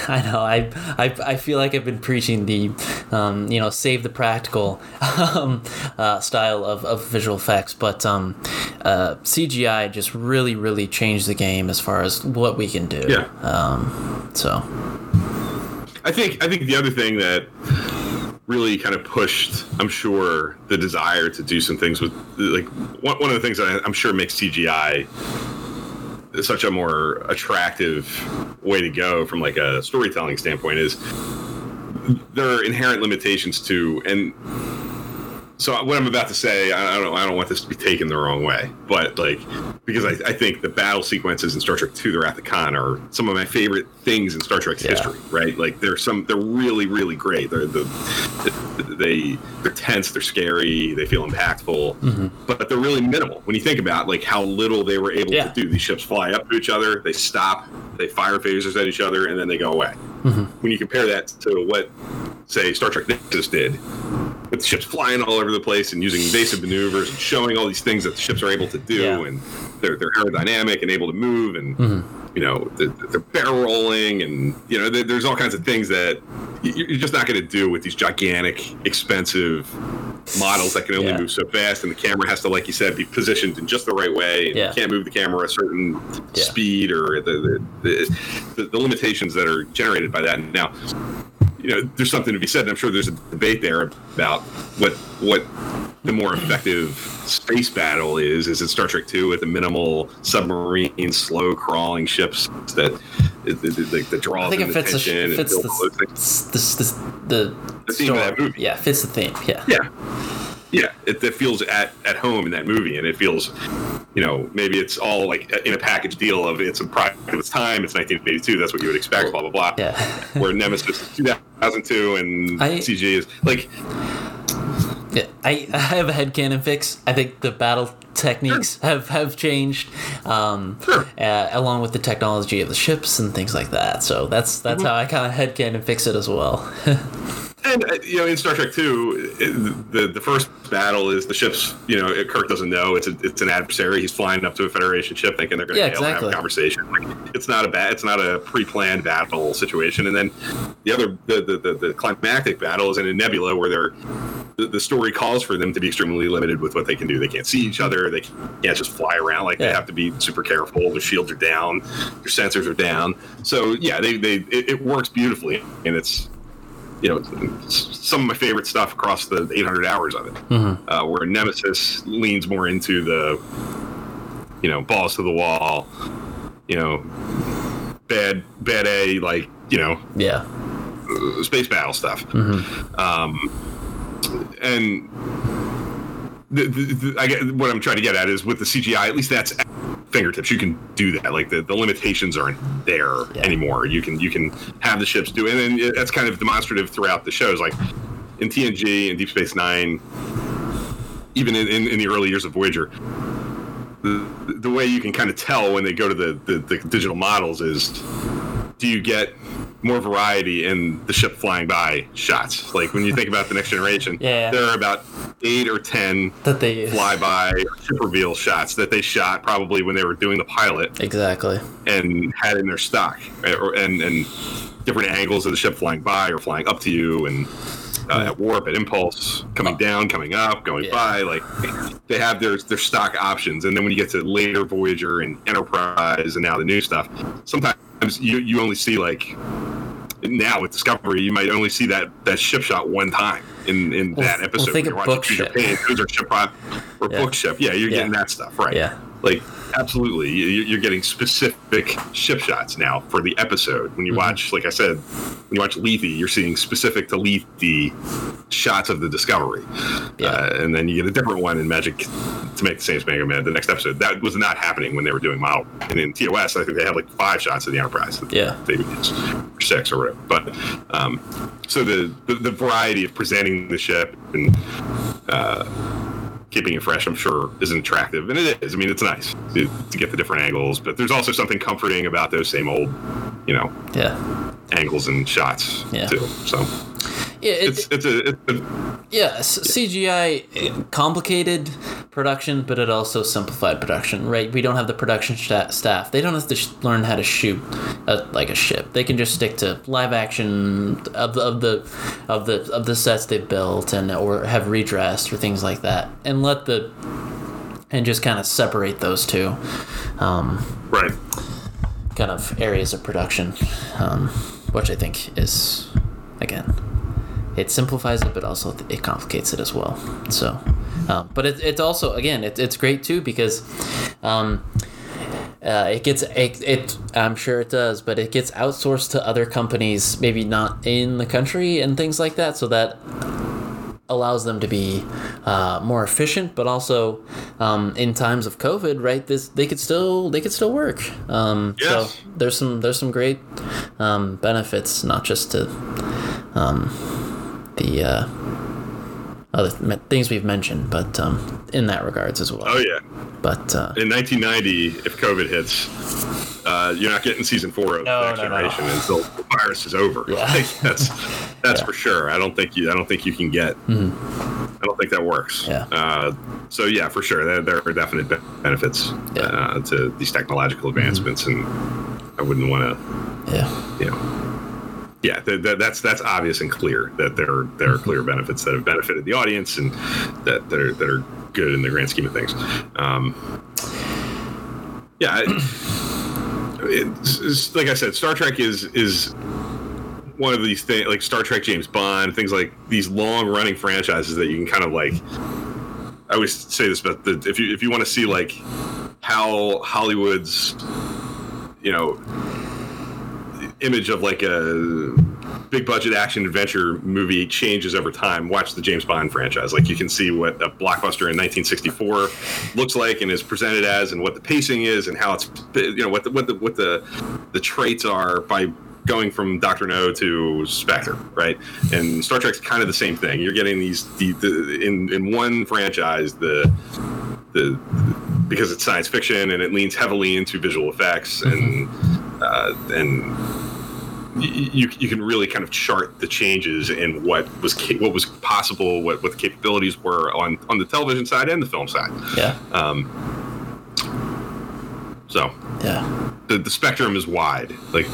I know I, I I feel like I've been preaching the, um, you know, save the practical um, uh, style of, of visual effects, but um, uh, CGI just really really changed the game as far as what we can do. Yeah. Um, so I think I think the other thing that really kind of pushed, I'm sure, the desire to do some things with like one, one of the things that I, I'm sure makes CGI such a more attractive way to go from like a storytelling standpoint is there are inherent limitations to and so what I'm about to say, I don't, I don't want this to be taken the wrong way, but like, because I, I think the battle sequences in Star Trek II, The Wrath of Khan, are some of my favorite things in Star Trek's Yeah. history. Right? Like, they're some, they're really, really great. They're the, they, they're tense, they're scary, they feel impactful, mm-hmm. but they're really minimal when you think about like how little they were able Yeah. to do. These ships fly up to each other, they stop, they fire phasers at each other, and then they go away. Mm-hmm. When you compare that to what, say, Star Trek Nemesis did, with the ships flying all over the place and using invasive maneuvers and showing all these things that the ships are able to do Yeah. and they're, they're aerodynamic and able to move and mm-hmm. you know they're, they're barrel rolling and you know there's all kinds of things that you're just not going to do with these gigantic expensive models that can only Yeah. move so fast and the camera has to like you said be positioned in just the right way and Yeah. you can't move the camera a certain Yeah. speed or the, the the the limitations that are generated by that now you know, there's something to be said. And I'm sure there's a debate there about what what the more effective space battle is. Is it Star Trek II with the minimal submarine, slow crawling ships that that, that, that draw I think it fits the, attention and fits build all those things? the, the, The theme of that movie. Yeah, fits the theme. Yeah. Yeah. Yeah, it, it feels at, at home in that movie, and it feels, you know, maybe it's all like in a package deal of it's a product of its time. It's 1982. That's what you would expect. Blah blah blah. Yeah. Where Nemesis is 2002 and I- CG is like Yeah, I, I have a headcanon fix. I think the battle techniques have, have changed, um, Sure. uh, along with the technology of the ships and things like that. So that's that's how I kind of headcan and fix it as well. And, uh, you know, in Star Trek Two, the the first battle is the ships. You know, Kirk doesn't know it's a, it's an adversary. He's flying up to a Federation ship, thinking they're going to Yeah, and have a conversation. Like, it's not a it's not a pre-planned battle situation. And then the other, the the, the, the climactic battle is in a nebula where they're the, the story calls for them to be extremely limited with what they can do. They can't see each other. They can't just fly around. Like they have to be super careful. Their shields are down. Their sensors are down. So yeah, they, they it, it works beautifully, and it's you know it's some of my favorite stuff across the 800 hours of it. Uh, where Nemesis leans more into the you know balls to the wall, you know bad bad A like you know Yeah. space battle stuff. Um, and the, the, the, I get what I'm trying to get at is with the CGI, at least that's at fingertips. You can do that. Like the, the limitations aren't there Yeah. anymore. You can you can have the ships do, it. and then that's kind of demonstrative throughout the shows. Like in TNG and Deep Space Nine, even in, in, in the early years of Voyager, the, the way you can kind of tell when they go to the, the, the digital models is do you get more variety in the ship flying by shots? Like when you think about the next generation, Yeah. there are about eight or ten That they flyby ship reveal shots that they shot probably when they were doing the pilot exactly. and had in their stock, eh, and and different angles of the ship flying by or flying up to you and. Uh, at warp, at impulse, coming down, coming up, going Yeah. by, like they have their their stock options, and then when you get to later Voyager and Enterprise, and now the new stuff, sometimes you you only see like now with Discovery, you might only see that that ship shot one time in in Well, that well, episode. think of book ship. Pain, those are ship or Yeah. book ship. Yeah, you're Yeah. getting that stuff right. Yeah. Like absolutely, You- you're getting specific ship shots now for the episode. When you Mm-hmm. watch, like I said, when you watch Lethe, you're seeing specific to Lethe shots of the Discovery, Yeah. uh, and then you get a different one in Magic to Make the Sanest Man Go Mad the next episode. That was not happening when they were doing model. And in TOS, I think they had like five shots of the Enterprise. Yeah. they or six or whatever. But um, so the, the the variety of presenting the ship and uh, keeping it fresh, I'm sure, isn't attractive, and it is. I mean, it's nice to, to get the different angles, but there's also something comforting about those same old, you know, Yeah. angles and shots Yeah. too. So Yeah. It, it's it's a, it's a Yeah, CGI complicated production, but it also simplified production. Right? We don't have the production sta- staff. They don't have to sh- learn how to shoot a, like a ship. They can just stick to live action of the of the of the of the sets they've built and or have redressed or things like that, and let the and just kind of separate those two. Um, right. kind of areas of production, um, which I think is, again, it simplifies it, but also it complicates it as well. So, um, but it, it's also again, it, it's great too because. Um, uh, it gets it, it i'm sure it does but it gets outsourced to other companies maybe not in the country and things like that so that allows them to be uh, more efficient, but also um, in times of COVID, right? This they could still they could still work. Um, Yes. So there's some there's some great um, benefits, not just to um, the uh, other th- things we've mentioned, but um, in that regards as well. Oh yeah. But uh, In 1990, if COVID hits, uh, you're not getting season four of No, Next no, no. Until the virus is over. Yeah. Like, that's that's Yeah. for sure. I don't think you. I don't think you can get. I don't think that works. Yeah. Uh, so yeah, for sure, there, there are definite benefits Yeah. uh, to these technological advancements, and I wouldn't want to, yeah, you know. Yeah, th- th- that's that's obvious and clear that there are there are clear benefits that have benefited the audience and that that are that are good in the grand scheme of things. Um, yeah, it- like I said, Star Trek is is one of these things like Star Trek, James Bond, things like these long running franchises that you can kind of like. I always say this, but the, if you if you want to see like how Hollywood's you know image of like a big budget action adventure movie changes over time. Watch the James Bond franchise. Like you can see what a blockbuster in 1964 looks like and is presented as, and what the pacing is, and how it's you know what the what the what the the traits are by going from Doctor No to Spectre, right? And Star Trek's kind of the same thing. You're getting these the, the in in one franchise the the because it's science fiction and it leans heavily into visual effects and uh, and you you can really kind of chart the changes in what was ca- what was possible, what what the capabilities were on on the television side and the film side. Yeah. Um, so Yeah. the, the spectrum is wide. Like,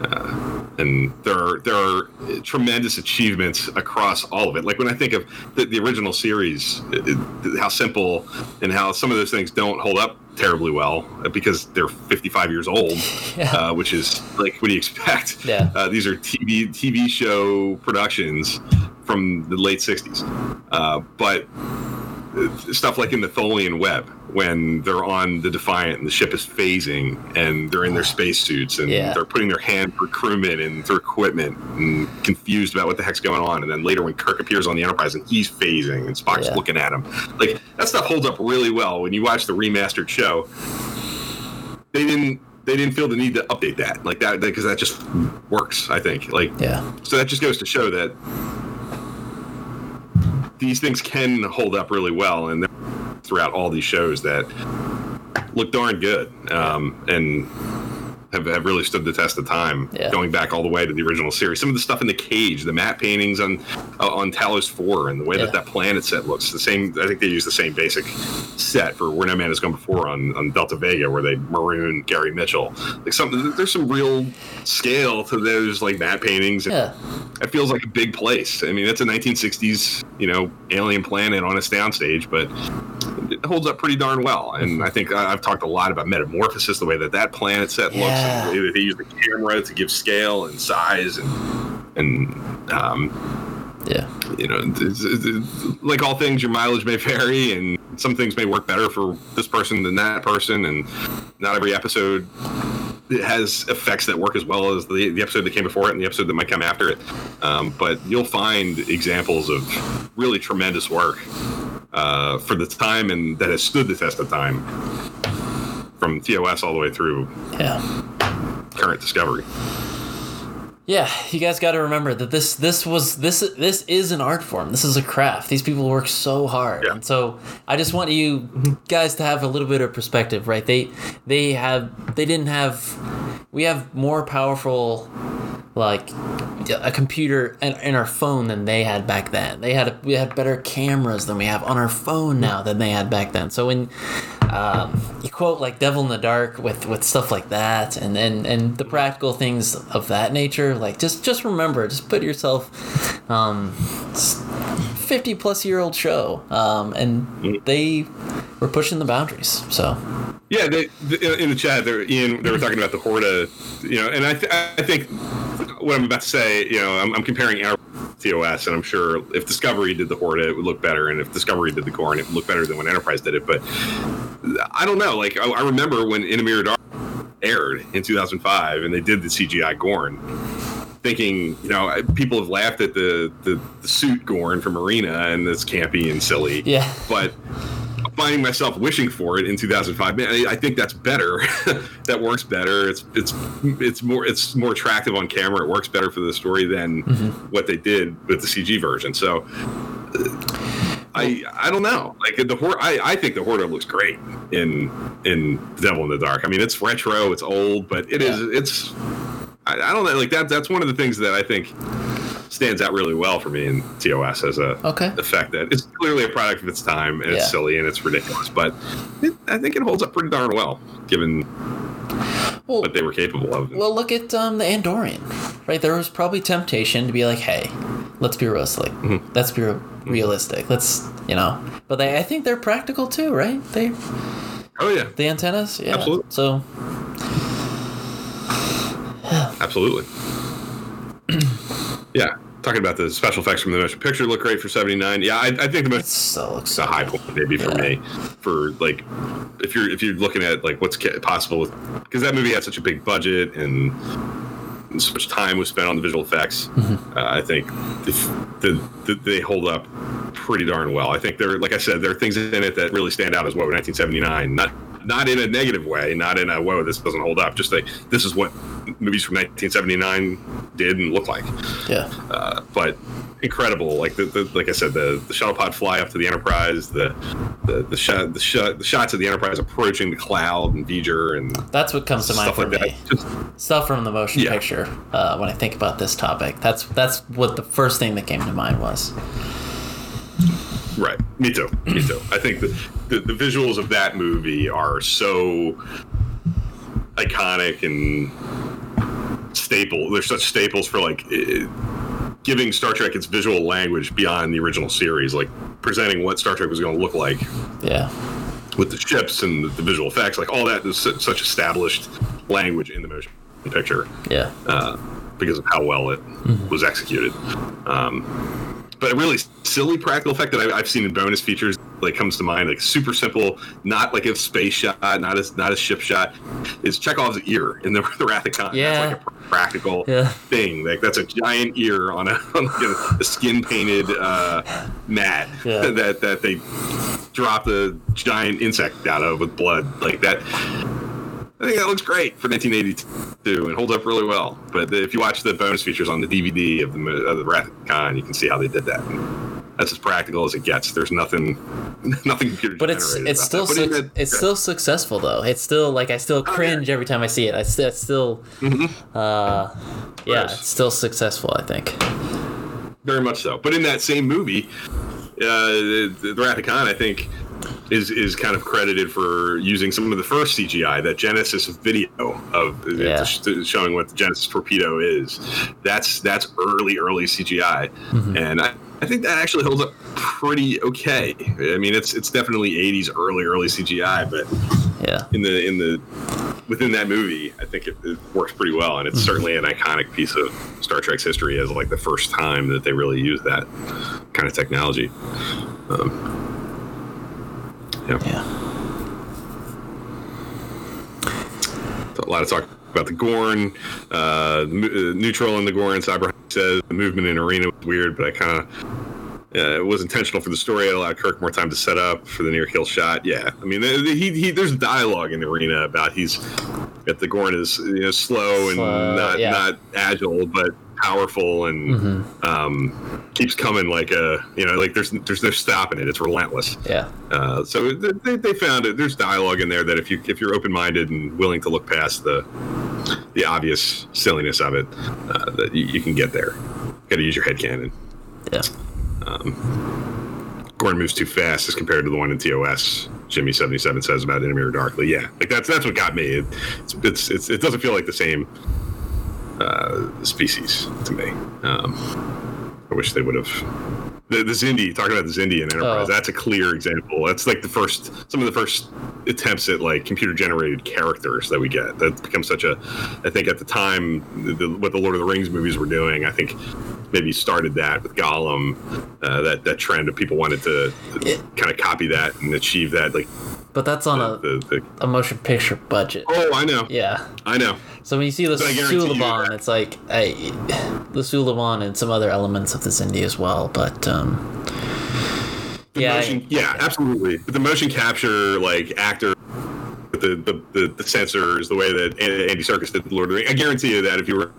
uh, and there are there are tremendous achievements across all of it. Like when I think of the, the original series, it, it- how simple and how some of those things don't hold up terribly well because they're 55 years old, Yeah. uh, which is like what do you expect? Yeah. Uh, these are TV TV show productions from the late 60s, uh, but stuff like in the Tholian web when they're on the Defiant and the ship is phasing and they're in their spacesuits and Yeah. they're putting their hand through crewmen and through equipment and confused about what the heck's going on. And then later when Kirk appears on the Enterprise and he's phasing and Spock's Yeah. looking at him, like that stuff holds up really well when you watch the remastered show. They didn't. They didn't feel the need to update that like that because that just works. I think like Yeah. so that just goes to show that these things can hold up really well, and throughout all these shows that look darn good. Um, and have, have really stood the test of time. Yeah. Going back all the way to the original series, some of the stuff in the cage, the matte paintings on uh, on Talos Four, and the way Yeah. that that planet set looks the same. I think they use the same basic set for Where No Man Has Gone Before on, on Delta Vega, where they maroon Gary Mitchell. Like some, there's some real scale to those like matte paintings. Yeah. it feels like a big place. I mean, it's a 1960s, you know, alien planet on a soundstage, but it holds up pretty darn well. And I think I've talked a lot about Metamorphosis, the way that that planet set looks, Yeah. and the they use the camera to give scale and size, and and um, Yeah. you know, it's- it's- it's- like all things, your mileage may vary, and some things may work better for this person than that person, and not every episode it has effects that work as well as the, the episode that came before it and the episode that might come after it. Um, but you'll find examples of really tremendous work uh, for the time and that has stood the test of time from TOS all the way through Yeah. current Discovery. Yeah, you guys got to remember that this this was this this is an art form. This is a craft. These people work so hard, Yeah. and so I just want you guys to have a little bit of perspective, right? They they have they didn't have we have more powerful like a computer in, in our phone than they had back then. They had we had better cameras than we have on our phone now than they had back then. So when um, you quote like "Devil in the Dark" with with stuff like that, and and and the practical things of that nature, like just just remember, just put yourself. Um, 50 plus year old show um, and they were pushing the boundaries so Yeah, they, the, in the chat, there, Ian, they were talking about the Horta, you know, and I, th- I think what I'm about to say, you know, I'm, I'm comparing our TOS, and I'm sure if Discovery did the Horta, it would look better, and if Discovery did the Gorn, it would look better than when Enterprise did it. But I don't know. Like, I, I remember when In a Mirror Dark aired in 2005, and they did the CGI Gorn. Thinking, you know, people have laughed at the, the, the suit Gorn from Arena, and it's campy and silly yeah but finding myself wishing for it in 2005 man I, think that's better. That works better. It's it's it's more it's more attractive on camera. It works better for the story than what they did with the cg version. So uh, I I don't know. Like the hor I, I think the Horta looks great in in Devil in the Dark. I mean it's retro it's old but it is it's I, I don't know. Like that that's one of the things that I think stands out really well for me in TOS as a Okay. effect that it's clearly a product of its time and Yeah. it's silly and it's ridiculous, but it, I think it holds up pretty darn well given well, what they were capable of. well look at um, the andorian right there was probably temptation to be like hey let's be realistic Mm-hmm. let's be re- realistic let's you know but they i think they're practical too right they oh yeah, the antennas yeah Absolutely. so absolutely. Yeah, talking about the special effects from the motion picture look great for '79. Yeah, I, I think the most so looks a high point maybe for Yeah. me for like if you're if you're looking at like what's possible with because that movie had such a big budget and so much time was spent on the visual effects. Mm-hmm. Uh, I think the, the, the, they hold up pretty darn well. I think there, like I said, there are things in it that really stand out as whoa, 1979. Not not in a negative way, not in a whoa, this doesn't hold up. Just like this is what movies from 1979 did and looked like. yeah Uh, but incredible. Like the, the like I said, the, the shuttle pod fly up to the Enterprise, the the the shot the shot the shots of the Enterprise approaching the cloud and V'ger and That's what comes to mind for like me. Just, Stuff from the motion Yeah. picture. Uh, when I think about this topic, that's that's what the first thing that came to mind was. Right. Me too. Me too. I think the, the the visuals of that movie are so iconic and staple. They're such staples for like. eh, Giving Star Trek its visual language beyond the original series, like presenting what Star Trek was going to look like Yeah. with the ships and the visual effects, like all that is such established language in the motion picture Yeah. uh, because of how well it was executed. Um, but a really silly practical effect that I, I've seen in bonus features like comes to mind, like super simple, not like a space shot, not as not a ship shot, is Chekov's ear in the, the Wrath of Khan. Yeah. That's like a practical Yeah. thing. Like that's a giant ear on a, on like a, a skin painted uh, mat Yeah. that that they drop the giant insect out of with blood like that. I think that looks great for 1982 and holds up really well. But if you watch the bonus features on the DVD of the of the Wrath of Khan, you can see how they did that. That's as practical as it gets. There's nothing, nothing computer But it's it's still. But su- it's still successful though. It's still like I still cringe every time I see it. I still it's still uh yeah, it's still successful, I think. very much so. But in that same movie, uh, the, the Wrath of Khan, I think, is is kind of credited for using some of the first CGI, that Genesis video of Yeah. showing what the Genesis torpedo is. That's that's early early CGI, and I, I think that actually holds up pretty okay. I mean, it's it's definitely 80s early early CGI, but Yeah. in the in the within that movie, I think it, it works pretty well, and it's certainly an iconic piece of Star Trek's history as like the first time that they really used that kind of technology. Um, yeah, Yeah. a lot of talk about the Gorn, uh, uh, neutral in the Gorn. Cyber says the movement in arena was weird, but I kind of. Uh, it was intentional for the story. It allowed Kirk more time to set up for the near kill shot. Yeah, I mean, he, he, there's dialogue in the arena about he's that the Gorn is you know slow and Slow, not yeah. not agile, but powerful and Mm-hmm. um, keeps coming like a you know like there's there's no stopping it. It's relentless. Yeah. Uh, so they, they found it. There's dialogue in there that if you if you're open minded and willing to look past the the obvious silliness of it, uh, that you, you can get there. Got to use your head cannon. Yeah. Gorn moves too fast as compared to the one in TOS. Jimmy seventy seven says about or Darkly. Yeah, like that's that's what got me. It, it's it's it doesn't feel like the same uh, species to me. Um, I wish they would have. The, the Xindi, talking about the Xindi and Enterprise, Oh. that's a clear example. That's like the first, some of the first attempts at like computer generated characters that we get. That becomes such a, I think at the time, the, what the Lord of the Rings movies were doing, I think maybe started that with Gollum, uh, that that trend of people wanted to It- kind of copy that and achieve that. Like But that's on a, the, the a motion picture budget. oh, I know, Yeah. I know. So when you see the But I guarantee you Suliban, that- it's like I, the Suliban and some other elements of the Xindi as well. But um, yeah, I- motion, yeah, absolutely. But the motion capture, like actor, the the, the the sensors, the way that Andy Serkis did the Lord of the Rings, I guarantee you that if you were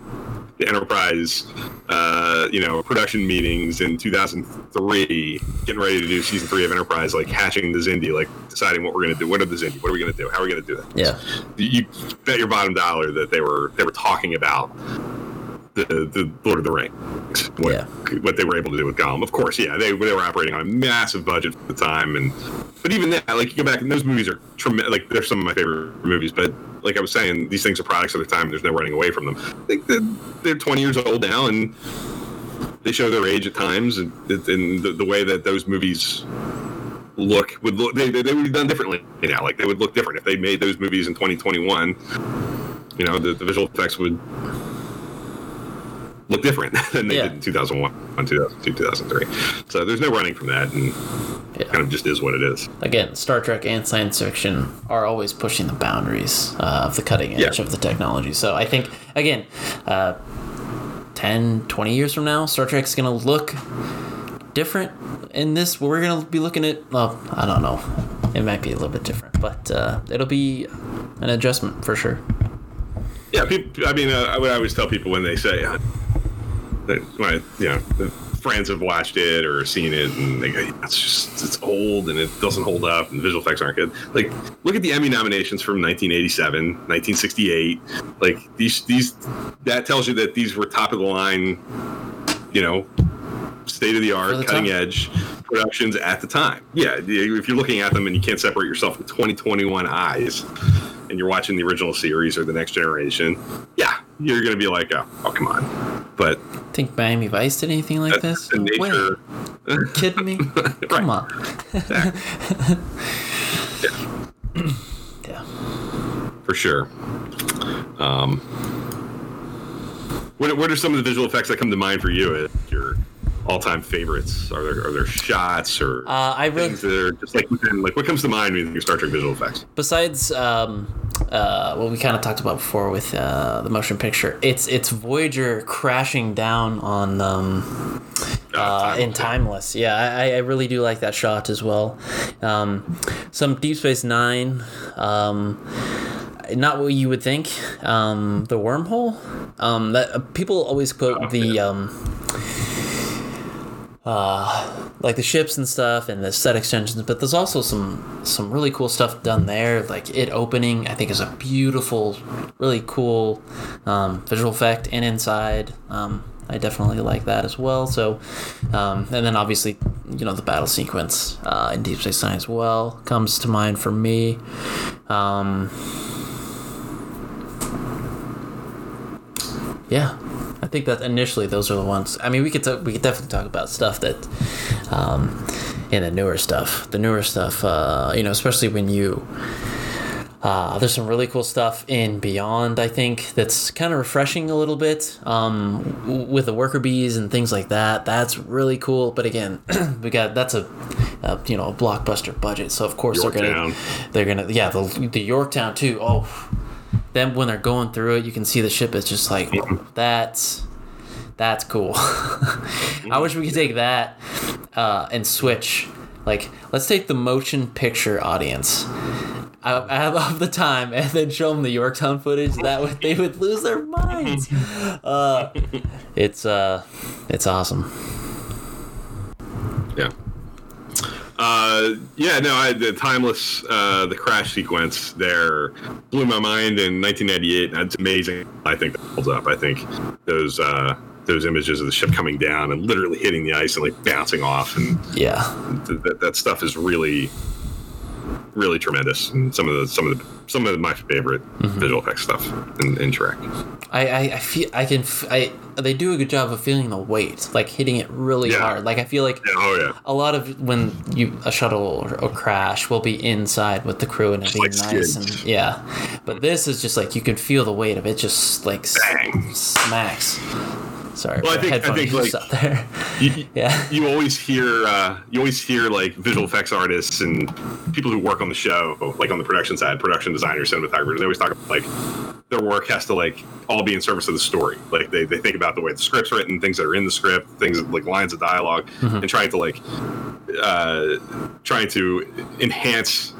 the Enterprise, uh, you know, production meetings in 2003, getting ready to do season three of Enterprise, like hatching the Xindi, like deciding what we're going to do. What are the Xindi? What are we going to do? How are we going to do that? yeah, You bet your bottom dollar that they were they were talking about the the Lord of the Rings. What, Yeah. what they were able to do with Gollum. Of course, yeah, they they were operating on a massive budget at the time, and but even that, like you go back and those movies are tremendous. Like they're some of my favorite movies, but like I was saying, these things are products of their time. There's no running away from them. Think they're, they're 20 years old now, and they show their age at times, and, and the, the way that those movies look would look they, they they would be done differently you know like they would look different if they made those movies in 2021 you know the, the visual effects would look different than they Yeah. did in 2001 2002 2003 so there's no running from that and yeah. kind of just is what it is Again, Star Trek and science fiction are always pushing the boundaries uh, of the cutting edge Yeah. of the technology. So I think again, uh, 10, 20 years from now, Star Trek's gonna look different in this. We're gonna be looking at. Well, I don't know. It might be a little bit different, but uh, it'll be an adjustment for sure. yeah people, i mean uh, i would always tell people when they say that I, you know friends have watched it or seen it, and they go, "It's just it's old and it doesn't hold up, and the visual effects aren't good." Like, look at the Emmy nominations from 1987, 1968. Like these these that tells you that these were top of the line, you know, state of the art, cutting edge productions at the time. Yeah, if you're looking at them and you can't separate yourself with 2021 eyes, and you're watching the original series or the next generation, yeah, you're gonna be like, oh, oh come on. But Think Miami Vice did anything like this? the No way. You kidding me? Come on. yeah. for sure. Um, what, what are some of the visual effects that come to mind for you? Your all-time favorites? Are there are there shots or Uh, I really things that are just like within like what comes to mind when you think of Star Trek visual effects? besides um, uh, what we kind of talked about before with uh, the motion picture, it's it's Voyager crashing down on um, uh, in Timeless. Yeah, I, I really do like that shot as well. Um, some Deep Space Nine. Um, not what you would think. Um, the wormhole. Um, that uh, people always quote Oh, the yeah. um, uh, like the ships and stuff and the set extensions, but there's also some some really cool stuff done there. Like it opening, I think is a beautiful, really cool um, visual effect and inside. Um, I definitely like that as well. So, um, and then obviously, you know, the battle sequence uh, in Deep Space Nine as well comes to mind for me. Um, yeah, I think that initially those are the ones. I mean, we could t- we could definitely talk about stuff that, um, in the newer stuff, the newer stuff. Uh, you know, especially when you. Uh, there's some really cool stuff in Beyond, I think, that's kind of refreshing a little bit um, w- with the worker bees and things like that. That's really cool. But again, we got that's a, a you know a blockbuster budget, so of course they're gonna they're gonna yeah the, the Yorktown too. Oh, then when they're going through it, you can see the ship is just like that's that's cool. I wish we could take that uh, and switch. Like, let's take the motion picture audience out out of the time and then show them the Yorktown footage. That would they would lose their minds. Uh, it's uh, it's awesome. Yeah. Uh, yeah, no, I, the timeless, uh, the crash sequence there blew my mind in 1998. That's amazing. I think that holds up. I think those uh, those images of the ship coming down and literally hitting the ice and like bouncing off, and Yeah, th- that, that stuff is really, really tremendous. And some of the some of the some of my favorite mm-hmm. visual effects stuff in, in Trek. I, I, I feel I can f- I they do a good job of feeling the weight, like hitting it really Yeah. hard. Like I feel like Yeah, oh yeah. a lot of when you a shuttle or, or crash will be inside with the crew and it Just being like nice and yeah but this is just like you can feel the weight of it just like Bang. smacks sorry Well, I think- I think, like- out there You, yeah you always hear uh, you always hear like visual effects artists and people who work on the show, like on the production side, production designers, cinematographers. They always talk about like their work has to like all be in service of the story. Like they, they think about the way the script's written, things that are in the script, things like lines of dialog and trying to like uh, trying to enhance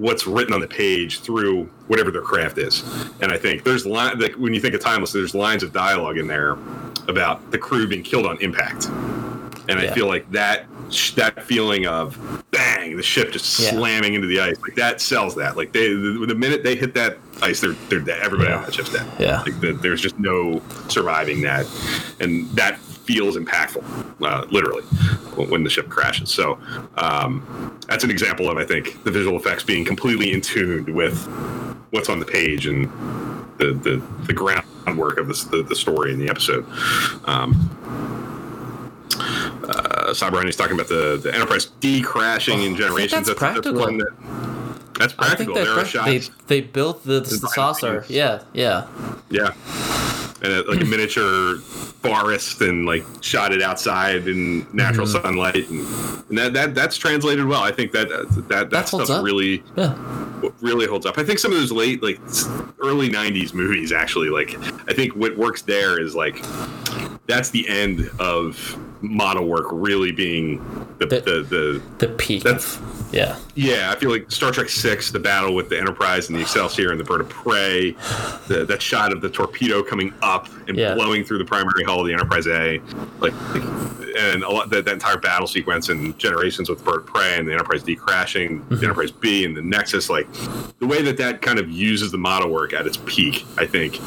what's written on the page through whatever their craft is. And I think there's line like when you think of timeless, there's lines of dialogue in there about the crew being killed on impact. And I feel like that that feeling of bang, the ship just Yeah. slamming into the ice, like that sells that. Like they the, the minute they hit that ice, they're they're dead. Everybody on Yeah. that ship's dead. Yeah. Like the, there's just no surviving that, and that feels impactful, uh, literally, when the ship crashes. So um, that's an example of I think the visual effects being completely in tune with what's on the page and the the, the groundwork of the, the the story in the episode. Um, uh, Cyber is talking about the, the Enterprise D crashing in I think generations. that's practical. one that, that's I think practical. that there are pra- they they built the, the Design saucer things. yeah yeah Yeah. And uh like a miniature forest and like shot it outside in natural Mm-hmm. sunlight and, and that, that that's translated well. I think that that that, That holds stuff's up. really yeah really holds up. I think some of those late like early 90s movies actually like I think what works there is like that's the end of model work really being the The- the, the, The peak. That's- of, yeah. yeah, I feel like Star Trek Six, the battle with the Enterprise and the Excelsior and the Bird of Prey, the, that shot of the torpedo coming up and Yeah. blowing through the primary hull of the Enterprise A, like, and a lot that, that entire battle sequence and Generations with Bird of Prey and the Enterprise D crashing, the mm-hmm. Enterprise B and the Nexus, like the way that that kind of uses the model work at its peak, I think.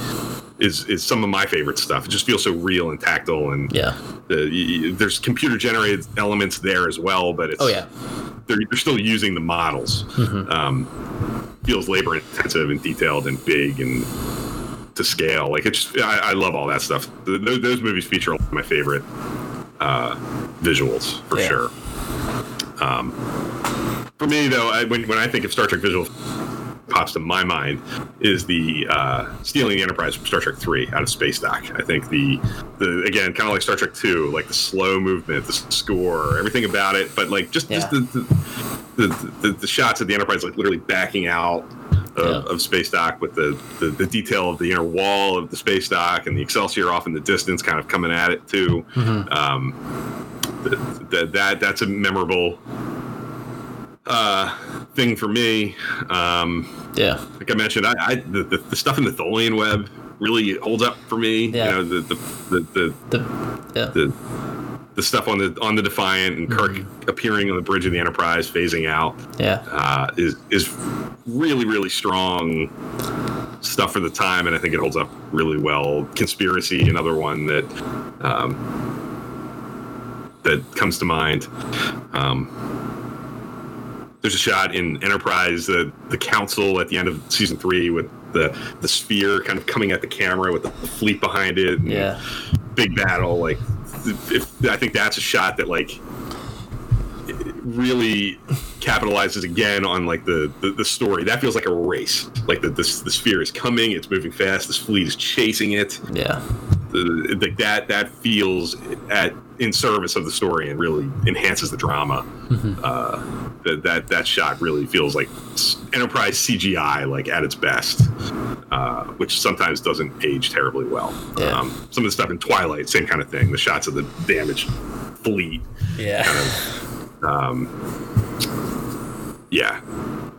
Is, is some of my favorite stuff. It just feels so real and tactile, and Yeah. the, y- y- there's computer generated elements there as well. But it's Oh yeah. they're, they're still using the models. Um, feels labor intensive and detailed and big and to scale. Like it's just, I, I love all that stuff. Th- Those, those movies feature a lot of my favorite uh, visuals for Yeah. sure. Um, for me though, I, when, when I think of Star Trek visuals, pops to my mind is the uh, stealing the Enterprise from Star Trek Three out of space dock. I think the the again kind of like Star Trek Two, like the slow movement, the score, everything about it, but like just, just Yeah. the, the, the, the the shots of the Enterprise like literally backing out. Of, Yeah. of space dock with the, the the detail of the inner wall of the space dock and the Excelsior off in the distance, kind of coming at it too. Um, th- th- that that's a memorable uh, thing for me. Um, Yeah. like I mentioned, I, I the, the, the stuff in the Tholian web really holds up for me. Yeah. You know, the the, the, the, The yeah. the the stuff on the on the Defiant and Kirk appearing on the bridge of the Enterprise, phasing out, yeah. uh, is is really really strong stuff for the time, and I think it holds up really well. Conspiracy, another one that um, that comes to mind. Um, there's a shot in Enterprise, the the council at the end of season three with the the sphere kind of coming at the camera with the fleet behind it. and Yeah. Big battle. Like, if, I think that's a shot that like really capitalizes again on like the, the the story. That feels like a race. Like the the, the sphere is coming, it's moving fast. This fleet is chasing it. Yeah. The, like that that feels at in service of the story and really enhances the drama. Uh, that, that that shot really feels like Enterprise CGI, like at its best, uh, which sometimes doesn't age terribly well. Yeah. Um, some of the stuff in Twilight, same kind of thing. The shots of the damaged fleet Yeah. Um, yeah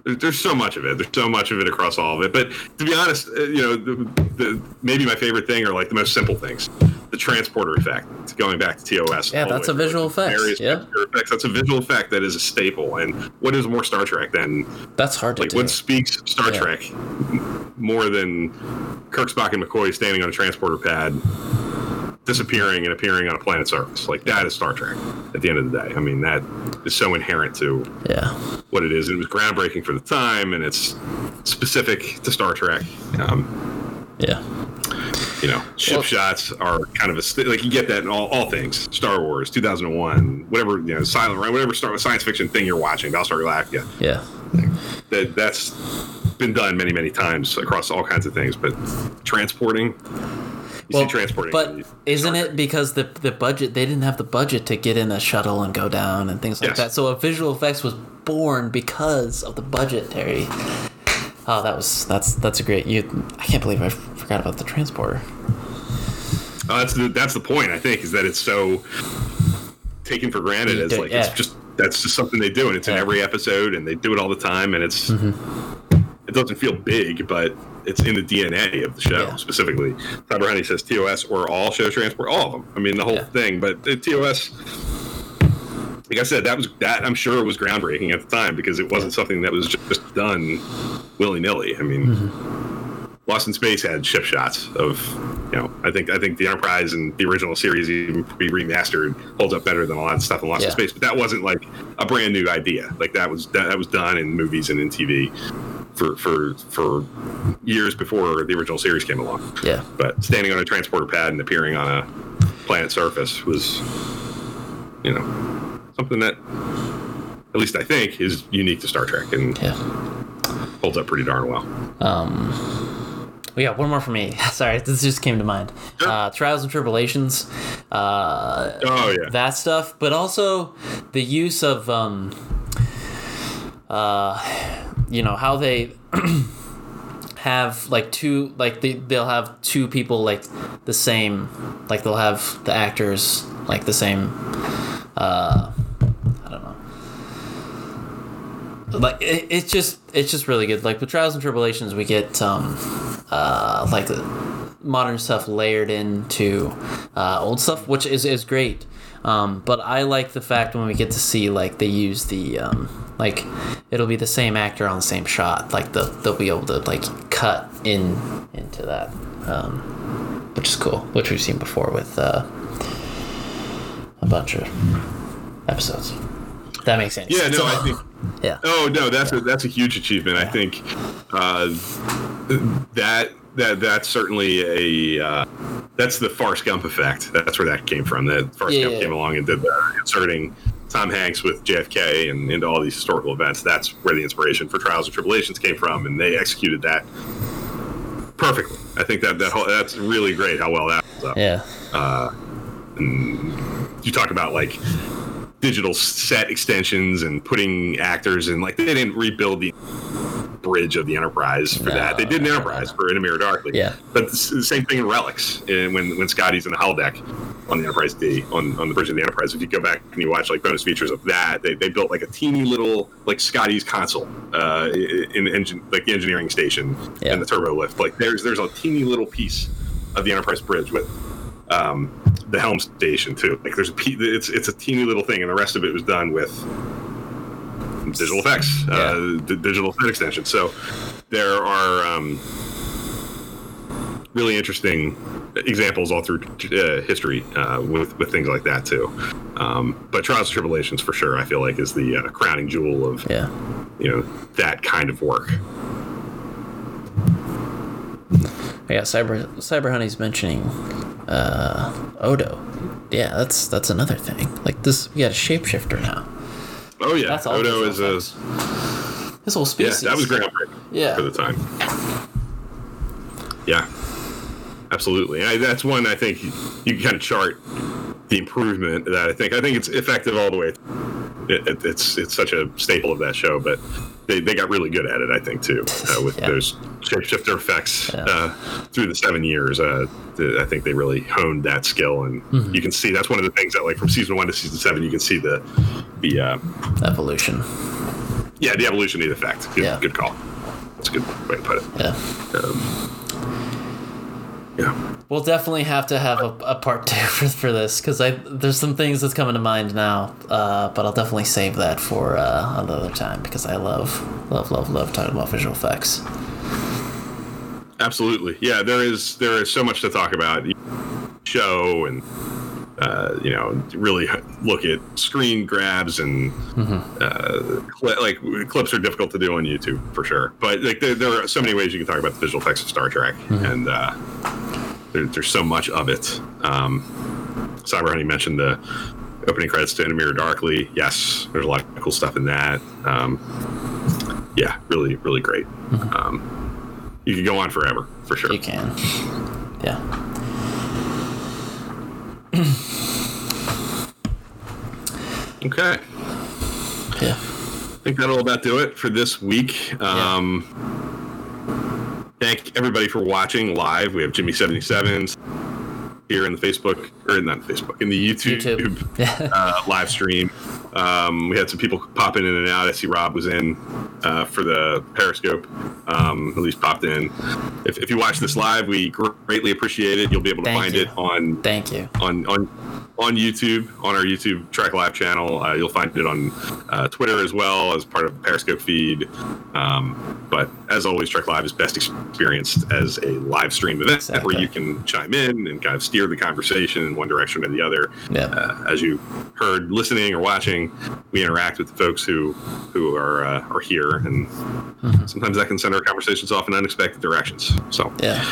there's so much of it there's so much of it across all of it but to be honest uh, you know the, the, maybe my favorite thing are like the most simple things the transporter effect going back to tos Yeah, that's a visual effect, yeah. effects that's a visual effect that is a staple and what is more star trek than That's hard to like do. what speaks star Yeah. trek more than kirk spock and mccoy standing on a transporter pad disappearing and appearing on a planet surface like that is star trek at the end of the day i mean that is so inherent to Yeah. what it is. It was groundbreaking for the time, and it's specific to Star Trek. Um, Yeah. You know, ship Well- shots are kind of a st- like you get that in all, all things. Star Wars, 2001, whatever you know, Silent Run, whatever Star, science fiction thing you're watching, Battlestar Galactica. Yeah. That that's been done many many times across all kinds of things. But transporting, you see transporting, But isn't it because the the budget they didn't have the budget to get in a shuttle and go down and things like Yes. that. So a visual effects was born because of the budget, budgetary. Oh, that was that's that's a great. You, I can't believe I forgot about the transporter. Oh, that's the that's the point. I think is that it's so taken for granted as Yeah, like it's just that's just something they do, and it's in every episode, and they do it all the time, and it's mm-hmm. it doesn't feel big, but it's in the DNA of the show Yeah. specifically. Todd Honey says TOS or all show transport, all of them. I mean the whole Yeah. thing, but uh, TOS. Like I said, that was that. I'm sure it was groundbreaking at the time because it wasn't something that was just done willy nilly. I mean, Mm-hmm. Lost in Space had ship shots of, you know, I think I think the Enterprise and the original series even be remastered holds up better than a lot of stuff in Lost in Space. But that wasn't like a brand new idea. Like that was that, that was done in movies and in TV for for for years before the original series came along. Yeah. But standing on a transporter pad and appearing on a planet surface was, you know, something that at least I think is unique to Star Trek and Yeah. holds up pretty darn well. Um, We got one more for me. Sorry, this just came to mind. Uh, Trials and Tribulations. Uh, Oh yeah. that stuff, but also the use of um, uh, you know how they have like two like they, they'll have two people like the same like they'll have the actors like the same. Uh, I don't know. Like it, it's just it's just really good. Like with trials and tribulations, we get um, uh, like the modern stuff layered into uh, old stuff, which is is great. Um, but I like the fact when we get to see like they use the um, like it'll be the same actor on the same shot. Like the they'll be able to like cut in into that, um, which is cool. Which we've seen before with uh, a bunch of episodes. That makes sense. Yeah, no, I think. Yeah. Oh no, that's a that's a huge achievement. I think uh, that that that's certainly a uh, that's the Forrest Gump effect. That's where that came from. That Forrest Yeah, Gump came along and did the inserting Tom Hanks with JFK and into all these historical events. That's where the inspiration for Trials and Tribulations came from, and they executed that perfectly. I think that that whole, that's really great how well that. Was up. Yeah. You talk about like digital set extensions and putting actors in like they didn't rebuild the bridge of the Enterprise for No, that. They did an no, Enterprise no. for In a Mirror Darkly. Yeah. But the same thing in Relics uh, when when Scotty's in the holodeck on the Enterprise D on, on the bridge of the Enterprise. If you go back and you watch like bonus features of that, they, they built like a teeny little like Scotty's console uh, in the engine like the engineering station Yeah. and the turbo lift. Like there's there's a teeny little piece of the Enterprise bridge with um, the helm station too. Like there's a it's it's a teeny little thing, and the rest of it was done with digital effects, uh, d- digital set extensions. So there are um, really interesting examples all through uh, history uh, with with things like that too. Um, but Trials and Tribulations for sure, I feel like is the uh, crowning jewel of Yeah. you know that kind of work. Yeah, Cyber Cyber Honey's mentioning uh, Odo. Yeah, that's that's another thing. Like this, we got a shapeshifter now. Oh yeah, That's Odo is a. This whole yeah, that was groundbreaking Yeah. for the time. Yeah, absolutely. I, that's one I think you can kind of chart the improvement that I think. I think it's effective all the way. It, it, it's it's such a staple of that show, but they, they got really good at it. I think too uh, with Yeah. those shapeshifter effects Yeah. uh, through the seven years. Uh, the, I think they really honed that skill, and Mm-hmm. you can see that's one of the things that like from season one to season seven, you can see the the uh, evolution. yeah the evolution of the effect. Good, Yeah. good call. That's a good way to put it. Yeah. Yeah. We'll definitely have to have a, a part two for, for this because I there's some things that's coming to mind now, uh, but I'll definitely save that for uh, another time because I love love love love talking about visual effects. Absolutely. Yeah, there is there is so much to talk about. Show and uh, you know really look at screen grabs and uh, cli like clips are difficult to do on YouTube for sure. But like there, there are so many ways you can talk about the visual effects of Star Trek, and uh, there, there's so much of it. Um, Cyber Honey mentioned the opening credits to In a Mirror Darkly. Yes, there's a lot of cool stuff in that. Um, yeah, really, really great. Um, you could go on forever for sure. You can. Yeah. Okay. Yeah. I think that'll about do it for this week. Um, Thank everybody for watching live. We have Jimmy seventy sevens here in the Facebook or not Facebook in the YouTube, YouTube. Uh, live stream. Um, we had some people popping in and out. I see Rob was in uh, for the Periscope. Um, at least popped in. If, if you watch this live, we greatly appreciate it. You'll be able to Thank find you. it on Thank you. on on on YouTube on our YouTube Trek Live channel. Uh, you'll find it on uh, Twitter as well as part of the Periscope feed. Um, but as always, Trek Live is best experienced as a live stream event Exactly. where you can chime in and kind of steer the conversation in one direction or the other. Yeah. Uh, as you heard, listening or watching, we interact with the folks who who are uh, are here, and sometimes that can send our conversations off in unexpected directions. So Yeah.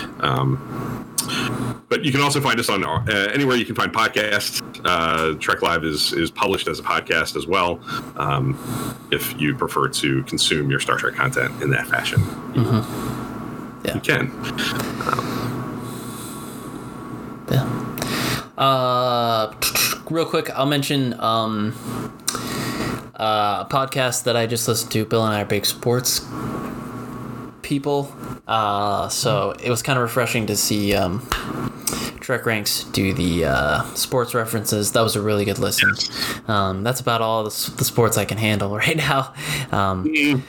but you can also find us on uh, anywhere you can find podcasts. Uh, Trek Live is is published as a podcast as well. Um, if you prefer to consume your Star Trek content in that fashion, Yeah. you can. Yeah. Uh, real quick, I'll mention um, uh, a podcast that I just listened to. Bill and I are big sports people, uh, so it was kind of refreshing to see um, Trek Ranks do the uh, sports references. That was a really good listen. Um, that's about all the, the sports I can handle right now. Um,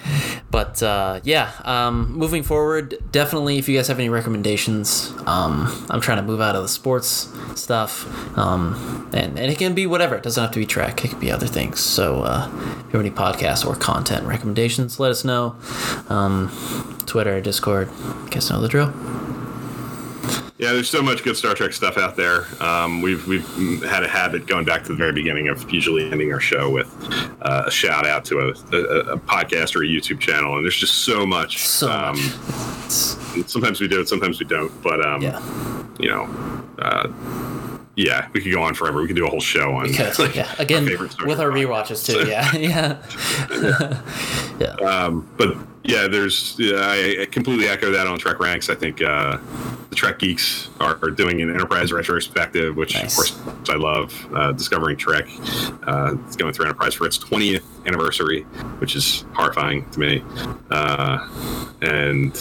but uh, yeah, um, moving forward, definitely if you guys have any recommendations, um, I'm trying to move out of the sports stuff. Um, and, and it can be whatever. It doesn't have to be Trek, it could be other things. So uh, if you have any podcasts or content recommendations, let us know. Twitter, Discord, guys know the drill. Yeah, there's so much good Star Trek stuff out there. Um, we've we've had a habit going back to the very beginning of usually ending our show with uh, a shout out to a, a, a podcast or a YouTube channel, and there's just so much. So um, much. Sometimes we do it, sometimes we don't. But um, yeah. you know, uh, yeah, we could go on forever. We could do a whole show on Because, like, yeah, again, Star with our rewatches too. Yeah, yeah, yeah. Um, but yeah, there's yeah, I, I completely echo that on Trek Ranks. I think uh, the Trek geeks are, are doing an Enterprise retrospective, which Nice. of course I love. Uh, Discovering Trek, uh, it's going through Enterprise for its 20th anniversary, which is horrifying to me. Uh, and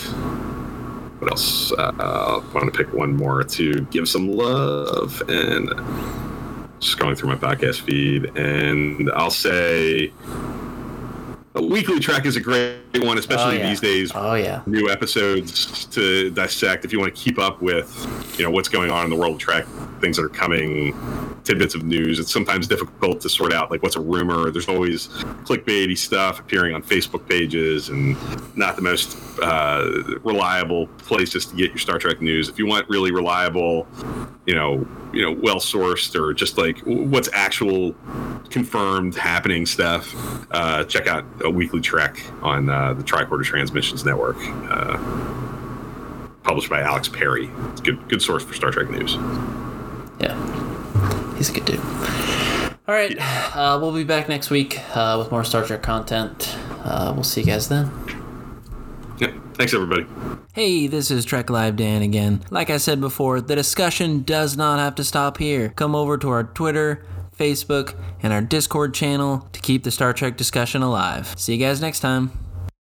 what else? Uh, I want to pick one more to give some love and just going through my podcast feed, and I'll say. A weekly Trek is a great one, especially Oh, yeah. these days Oh yeah. new episodes to dissect if you want to keep up with you know what's going on in the world of Trek things that are coming tidbits of news it's sometimes difficult to sort out like what's a rumor there's always clickbaity stuff appearing on facebook pages and not the most uh, reliable places to get your star trek news if you want really reliable you know you know well sourced or just like what's actual confirmed happening stuff uh, check out a weekly trek on uh, the tricorder transmissions network uh, published by alex perry it's a good good source for star trek news Yeah. He's a good dude. All right. Uh, we'll be back next week uh, with more Star Trek content. Uh, we'll see you guys then. yeah thanks everybody Hey, this is Trek Live Dan again. Like I said before, the discussion does not have to stop here. Come over to our Twitter, Facebook, and our Discord channel to keep the Star Trek discussion alive. See you guys next time.